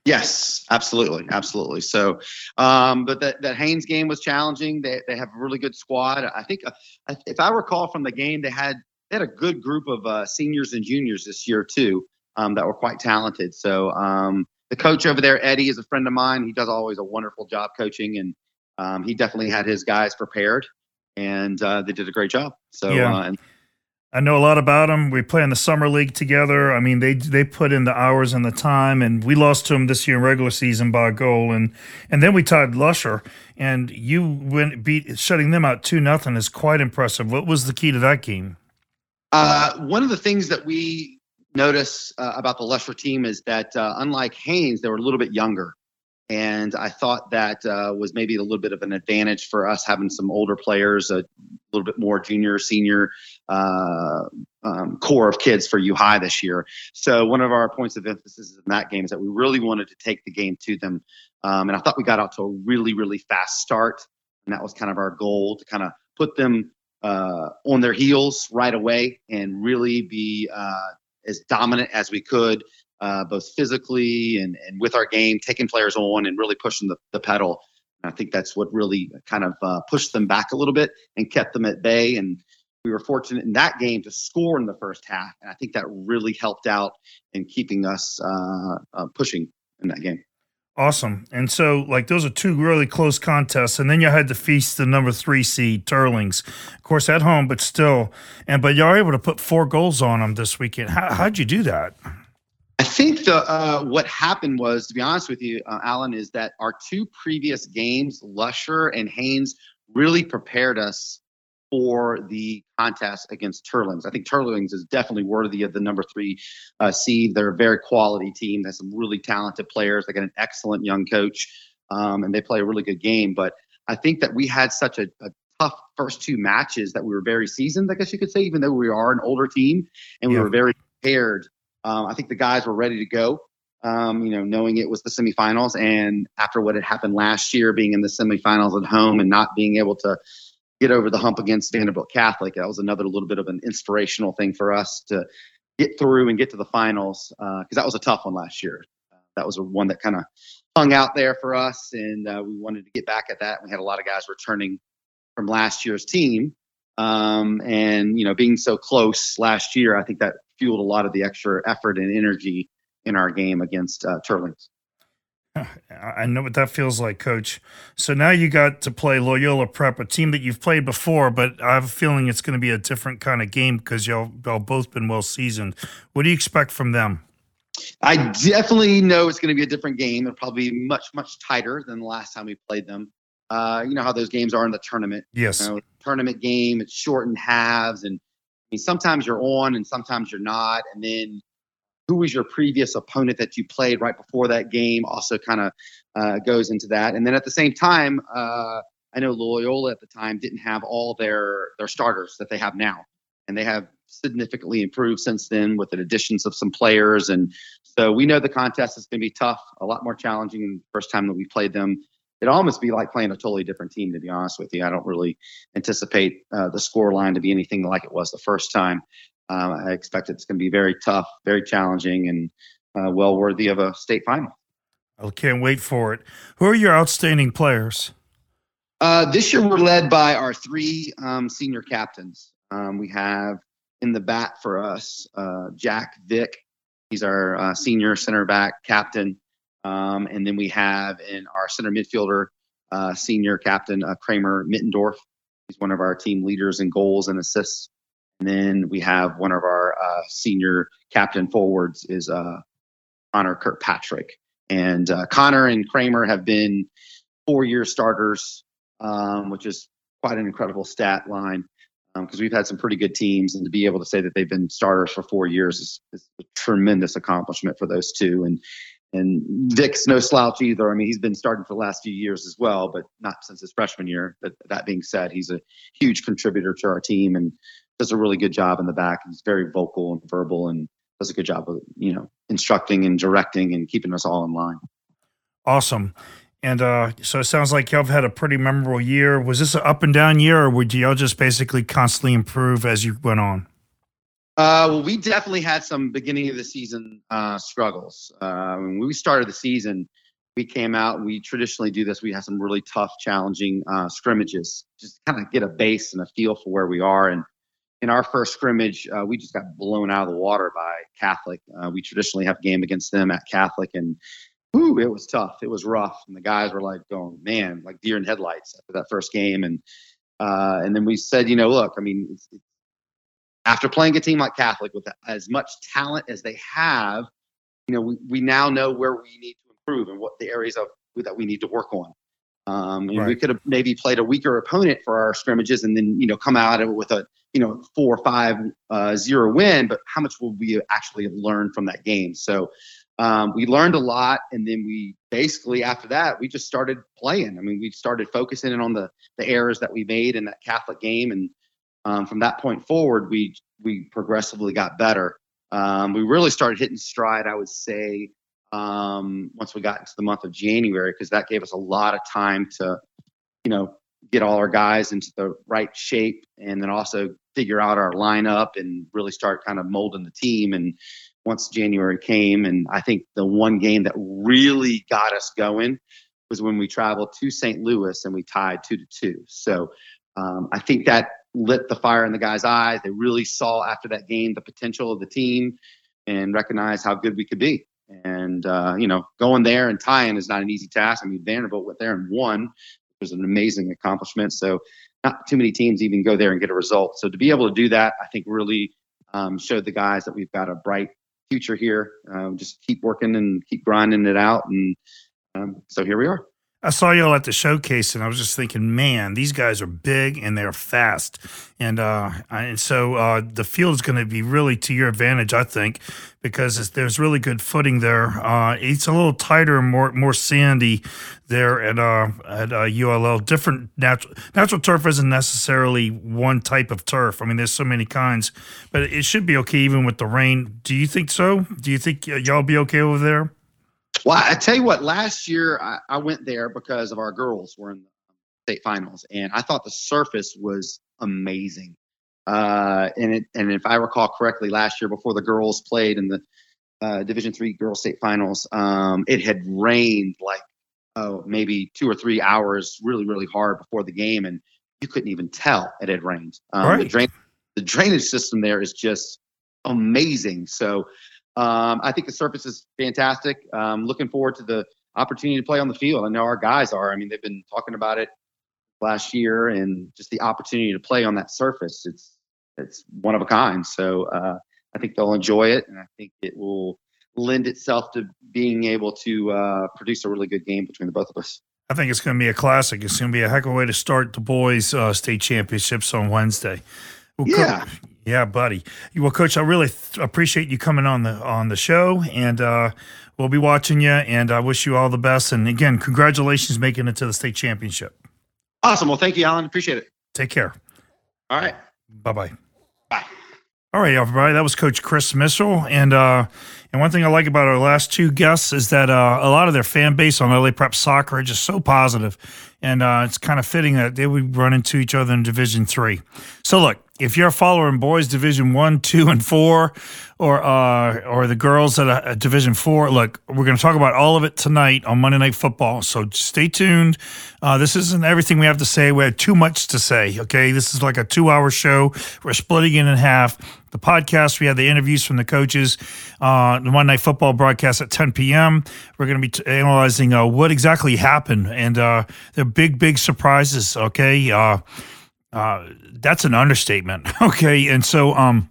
Yes, absolutely, absolutely. So, um, but that that Haynes game was challenging. They they have a really good squad. I think uh, if I recall from the game, they had they had a good group of uh, seniors and juniors this year too um, that were quite talented. So um, the coach over there, Eddie, is a friend of mine. He does always a wonderful job coaching, and um, he definitely had his guys prepared, and uh, they did a great job. So yeah. Uh, and I know a lot about them. We play in the summer league together. I mean, they they put in the hours and the time, and we lost to them this year in regular season by a goal, and and then we tied Lusher, and you went beat shutting them out two nothing is quite impressive. What was the key to that game? Uh, one of the things that we notice uh, about the Lusher team is that uh, unlike Haynes, they were a little bit younger. And I thought that uh, was maybe a little bit of an advantage for us having some older players, a little bit more junior, senior uh, um, core of kids for U High this year. So one of our points of emphasis in that game is that we really wanted to take the game to them. Um, and I thought we got out to a really, really fast start. And that was kind of our goal to kind of put them uh, on their heels right away and really be uh, as dominant as we could uh, both physically and, and with our game, taking players on and really pushing the, the pedal. And I think that's what really kind of uh, pushed them back a little bit and kept them at bay. And we were fortunate in that game to score in the first half. And I think that really helped out in keeping us uh, uh pushing in that game. Awesome. And so, like, those are two really close contests. And then you had to feast the number three seed, Teurlings, Of course, at home, but still. And, but y'all able to put four goals on them this weekend. How, how'd you do that? I think the uh, what happened was, to be honest with you, uh, Alan, is that our two previous games, Lusher and Haynes, really prepared us for the contest against Teurlings. I think Teurlings is definitely worthy of the number three uh, seed. They're a very quality team. They have some really talented players. They got an excellent young coach, um, and they play a really good game. But I think that we had such a, a tough first two matches that we were very seasoned, I guess you could say, even though we are an older team, and we yeah. were very prepared um, I think the guys were ready to go. Um, you know, knowing it was the semifinals, and after what had happened last year, being in the semifinals at home and not being able to get over the hump against Vandebilt Catholic, that was another little bit of an inspirational thing for us to get through and get to the finals because that was a tough one last year. that was a one that kind of hung out there for us, and uh, we wanted to get back at that. We had a lot of guys returning from last year's team, um, and you know, being so close last year, I think that fueled a lot of the extra effort and energy in our game against uh, Teurlings. [LAUGHS] I know what that feels like, Coach. So now you got to play Loyola Prep, a team that you've played before, but I have a feeling it's going to be a different kind of game because y'all, y'all both been well seasoned. What do you expect from them? I definitely know it's going to be a different game. It'll probably be much, much tighter than the last time we played them. Uh, you know how those games are in the tournament. Yes. You know, tournament game, it's shortened halves, and I mean sometimes you're on and sometimes you're not, and then who was your previous opponent that you played right before that game also kind of uh, goes into that. And then at the same time, uh, I know Loyola at the time didn't have all their their starters that they have now, and they have significantly improved since then with the additions of some players. And so we know the contest is going to be tough, a lot more challenging than the first time that we played them. It'd almost be like playing a totally different team, to be honest with you. I don't really anticipate uh, the score line to be anything like it was the first time. Um, I expect it's going to be very tough, very challenging, and uh, well worthy of a state final. I can't wait for it. Who are your outstanding players? Uh, this year, we're led by our three um, senior captains. Um, we have in the bat for us uh, Jack Vick. He's our uh, senior center back captain. Um, and then we have in our center midfielder, uh, senior captain uh, Kramer Mittendorf. He's one of our team leaders in goals and assists. And then we have one of our uh, senior captain forwards is uh, Connor Kirkpatrick. And uh, Connor and Kramer have been four year starters, um, which is quite an incredible stat line because um, we've had some pretty good teams. And to be able to say that they've been starters for four years is, is a tremendous accomplishment for those two. And and Vick's no slouch either. I mean, he's been starting for the last few years as well, but not since his freshman year. But that being said, he's a huge contributor to our team and does a really good job in the back. He's very vocal and verbal and does a good job of you know instructing and directing and keeping us all in line. Awesome. And uh, so it sounds like y'all have had a pretty memorable year. Was this an up and down year, or would y'all just basically constantly improve as you went on? Uh, well, we definitely had some beginning of the season uh, struggles. Uh, when we started the season, we came out. We traditionally do this. We have some really tough, challenging uh, scrimmages, just kind of get a base and a feel for where we are. And in our first scrimmage, uh, we just got blown out of the water by Catholic. Uh, we traditionally have a game against them at Catholic, and whew, it was tough. It was rough, and the guys were like going, "Man, like deer in headlights" after that first game. And uh, and then we said, you know, look, I mean, it's, after playing a team like Catholic with as much talent as they have, you know, we, we now know where we need to improve and what the areas of that we need to work on. Um, and right. we could have maybe played a weaker opponent for our scrimmages and then, you know, come out of it with a, you know, four or five uh, zero win, but how much will we actually have learned from that game? So um, we learned a lot. And then we basically, after that, we just started playing. I mean, we started focusing in on the, the errors that we made in that Catholic game. And um, from that point forward, we, we progressively got better. Um, we really started hitting stride, I would say, um, once we got into the month of January, because that gave us a lot of time to, you know, get all our guys into the right shape and then also figure out our lineup and really start kind of molding the team. And once January came, and I think the one game that really got us going was when we traveled to St. Louis and we tied two to two. So um, I think that lit the fire in the guys' eyes. They really saw after that game the potential of the team and recognized how good we could be. And uh, you know, going there and tying is not an easy task. I mean, Vandebilt went there and won, which was an amazing accomplishment. So not too many teams even go there and get a result. So to be able to do that, I think really um, showed the guys that we've got a bright future here. Um, just keep working and keep grinding it out, and um, so here we are. I saw y'all at the showcase, and I was just thinking, man, these guys are big and they're fast, and uh, and so uh, the is going to be really to your advantage, I think, because there's really good footing there. Uh, it's a little tighter and more more sandy there at uh, at uh, ULL. Different natural natural turf isn't necessarily one type of turf. I mean, there's so many kinds, but it should be okay even with the rain. Do you think so? Do you think y'all be okay over there? Well, I tell you what, last year I, I, went there because of our girls were in the state finals, and I thought the surface was amazing. Uh, and it, and if I recall correctly, last year before the girls played in the uh, Division three girls state finals, um, it had rained like oh maybe two or three hours really really hard before the game, and you couldn't even tell it had rained. Um, Right. The drain the drainage system there is just amazing. So um, I think the surface is fantastic. Um, looking forward to the opportunity to play on the field. I know our guys are. I mean, they've been talking about it last year, and just the opportunity to play on that surface. It's it's one of a kind. So uh, I think they'll enjoy it, and I think it will lend itself to being able to uh, produce a really good game between the both of us. I think it's going to be a classic. It's going to be a heck of a way to start the boys' uh, state championships on Wednesday. Well, Yeah. Yeah, buddy. Well, Coach, I really th- appreciate you coming on the on the show, and uh, we'll be watching you. And I wish you all the best. And again, congratulations making it to the state championship. Awesome. Well, thank you, Alan. Appreciate it. Take care. All right. Bye bye. Bye. All right, everybody. That was Coach Chris Mitchell, and uh, and one thing I like about our last two guests is that uh, a lot of their fan base on LA Prep Soccer are just so positive, and uh, it's kind of fitting that they would run into each other in Division Three. So look, if you're a following boys Division One, Two, and Four, or uh, or the girls at uh, Division Four, look, we're going to talk about all of it tonight on Monday Night Football. So stay tuned. Uh, this isn't everything we have to say. We have too much to say. Okay, this is like a two-hour show. We're splitting it in half. The podcast, we have the interviews from the coaches. Uh, the Monday Night Football broadcast at 10 p.m. We're going to be t- analyzing uh, what exactly happened, and uh, they're big, big surprises. Okay, uh, uh, that's an understatement. [LAUGHS] Okay, and so um,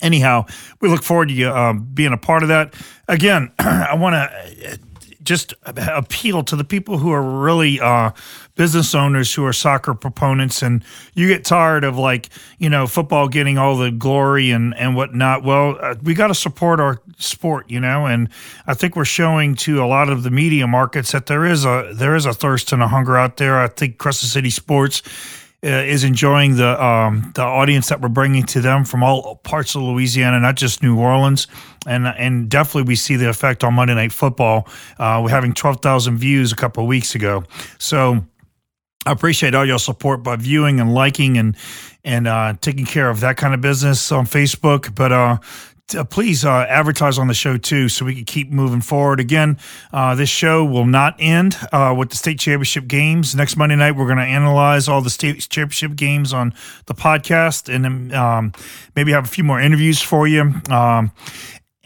anyhow, we look forward to you uh, being a part of that. Again, [CLEARS THROAT] I want to just appeal to the people who are really uh, business owners who are soccer proponents, and you get tired of like you know football getting all the glory and and whatnot. Well, uh, we got to support our sport, you know, and I think we're showing to a lot of the media markets that there is a there is a thirst and a hunger out there. I think Crescent City Sports uh, is enjoying the um, the audience that we're bringing to them from all parts of Louisiana, not just New Orleans, and and definitely we see the effect on Monday Night Football. Uh, we're having twelve thousand views a couple of weeks ago, so. I appreciate all your support by viewing and liking and and uh, taking care of that kind of business on Facebook. But uh, t- please uh, advertise on the show too, so we can keep moving forward. Again, uh, this show will not end uh, with the state championship games next Monday night. We're going to analyze all the state championship games on the podcast, and then um, maybe have a few more interviews for you. Um,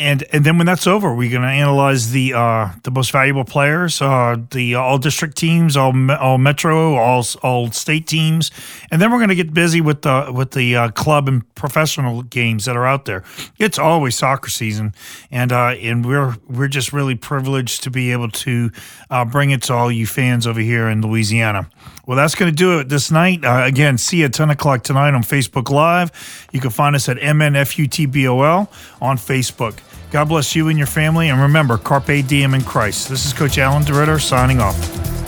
and and then when that's over, we're going to analyze the uh, the most valuable players, uh, the all district teams, all all metro, all all state teams, and then we're going to get busy with the with the uh, club and professional games that are out there. It's always soccer season, and uh, and we're we're just really privileged to be able to uh, bring it to all you fans over here in Louisiana. Well, that's going to do it this night. Uh, again, see you at 10 o'clock tonight on Facebook Live. You can find us at MNFUTBOL on Facebook. God bless you and your family. And remember, Carpe Diem in Christ. This is Coach Alan DeRitter signing off.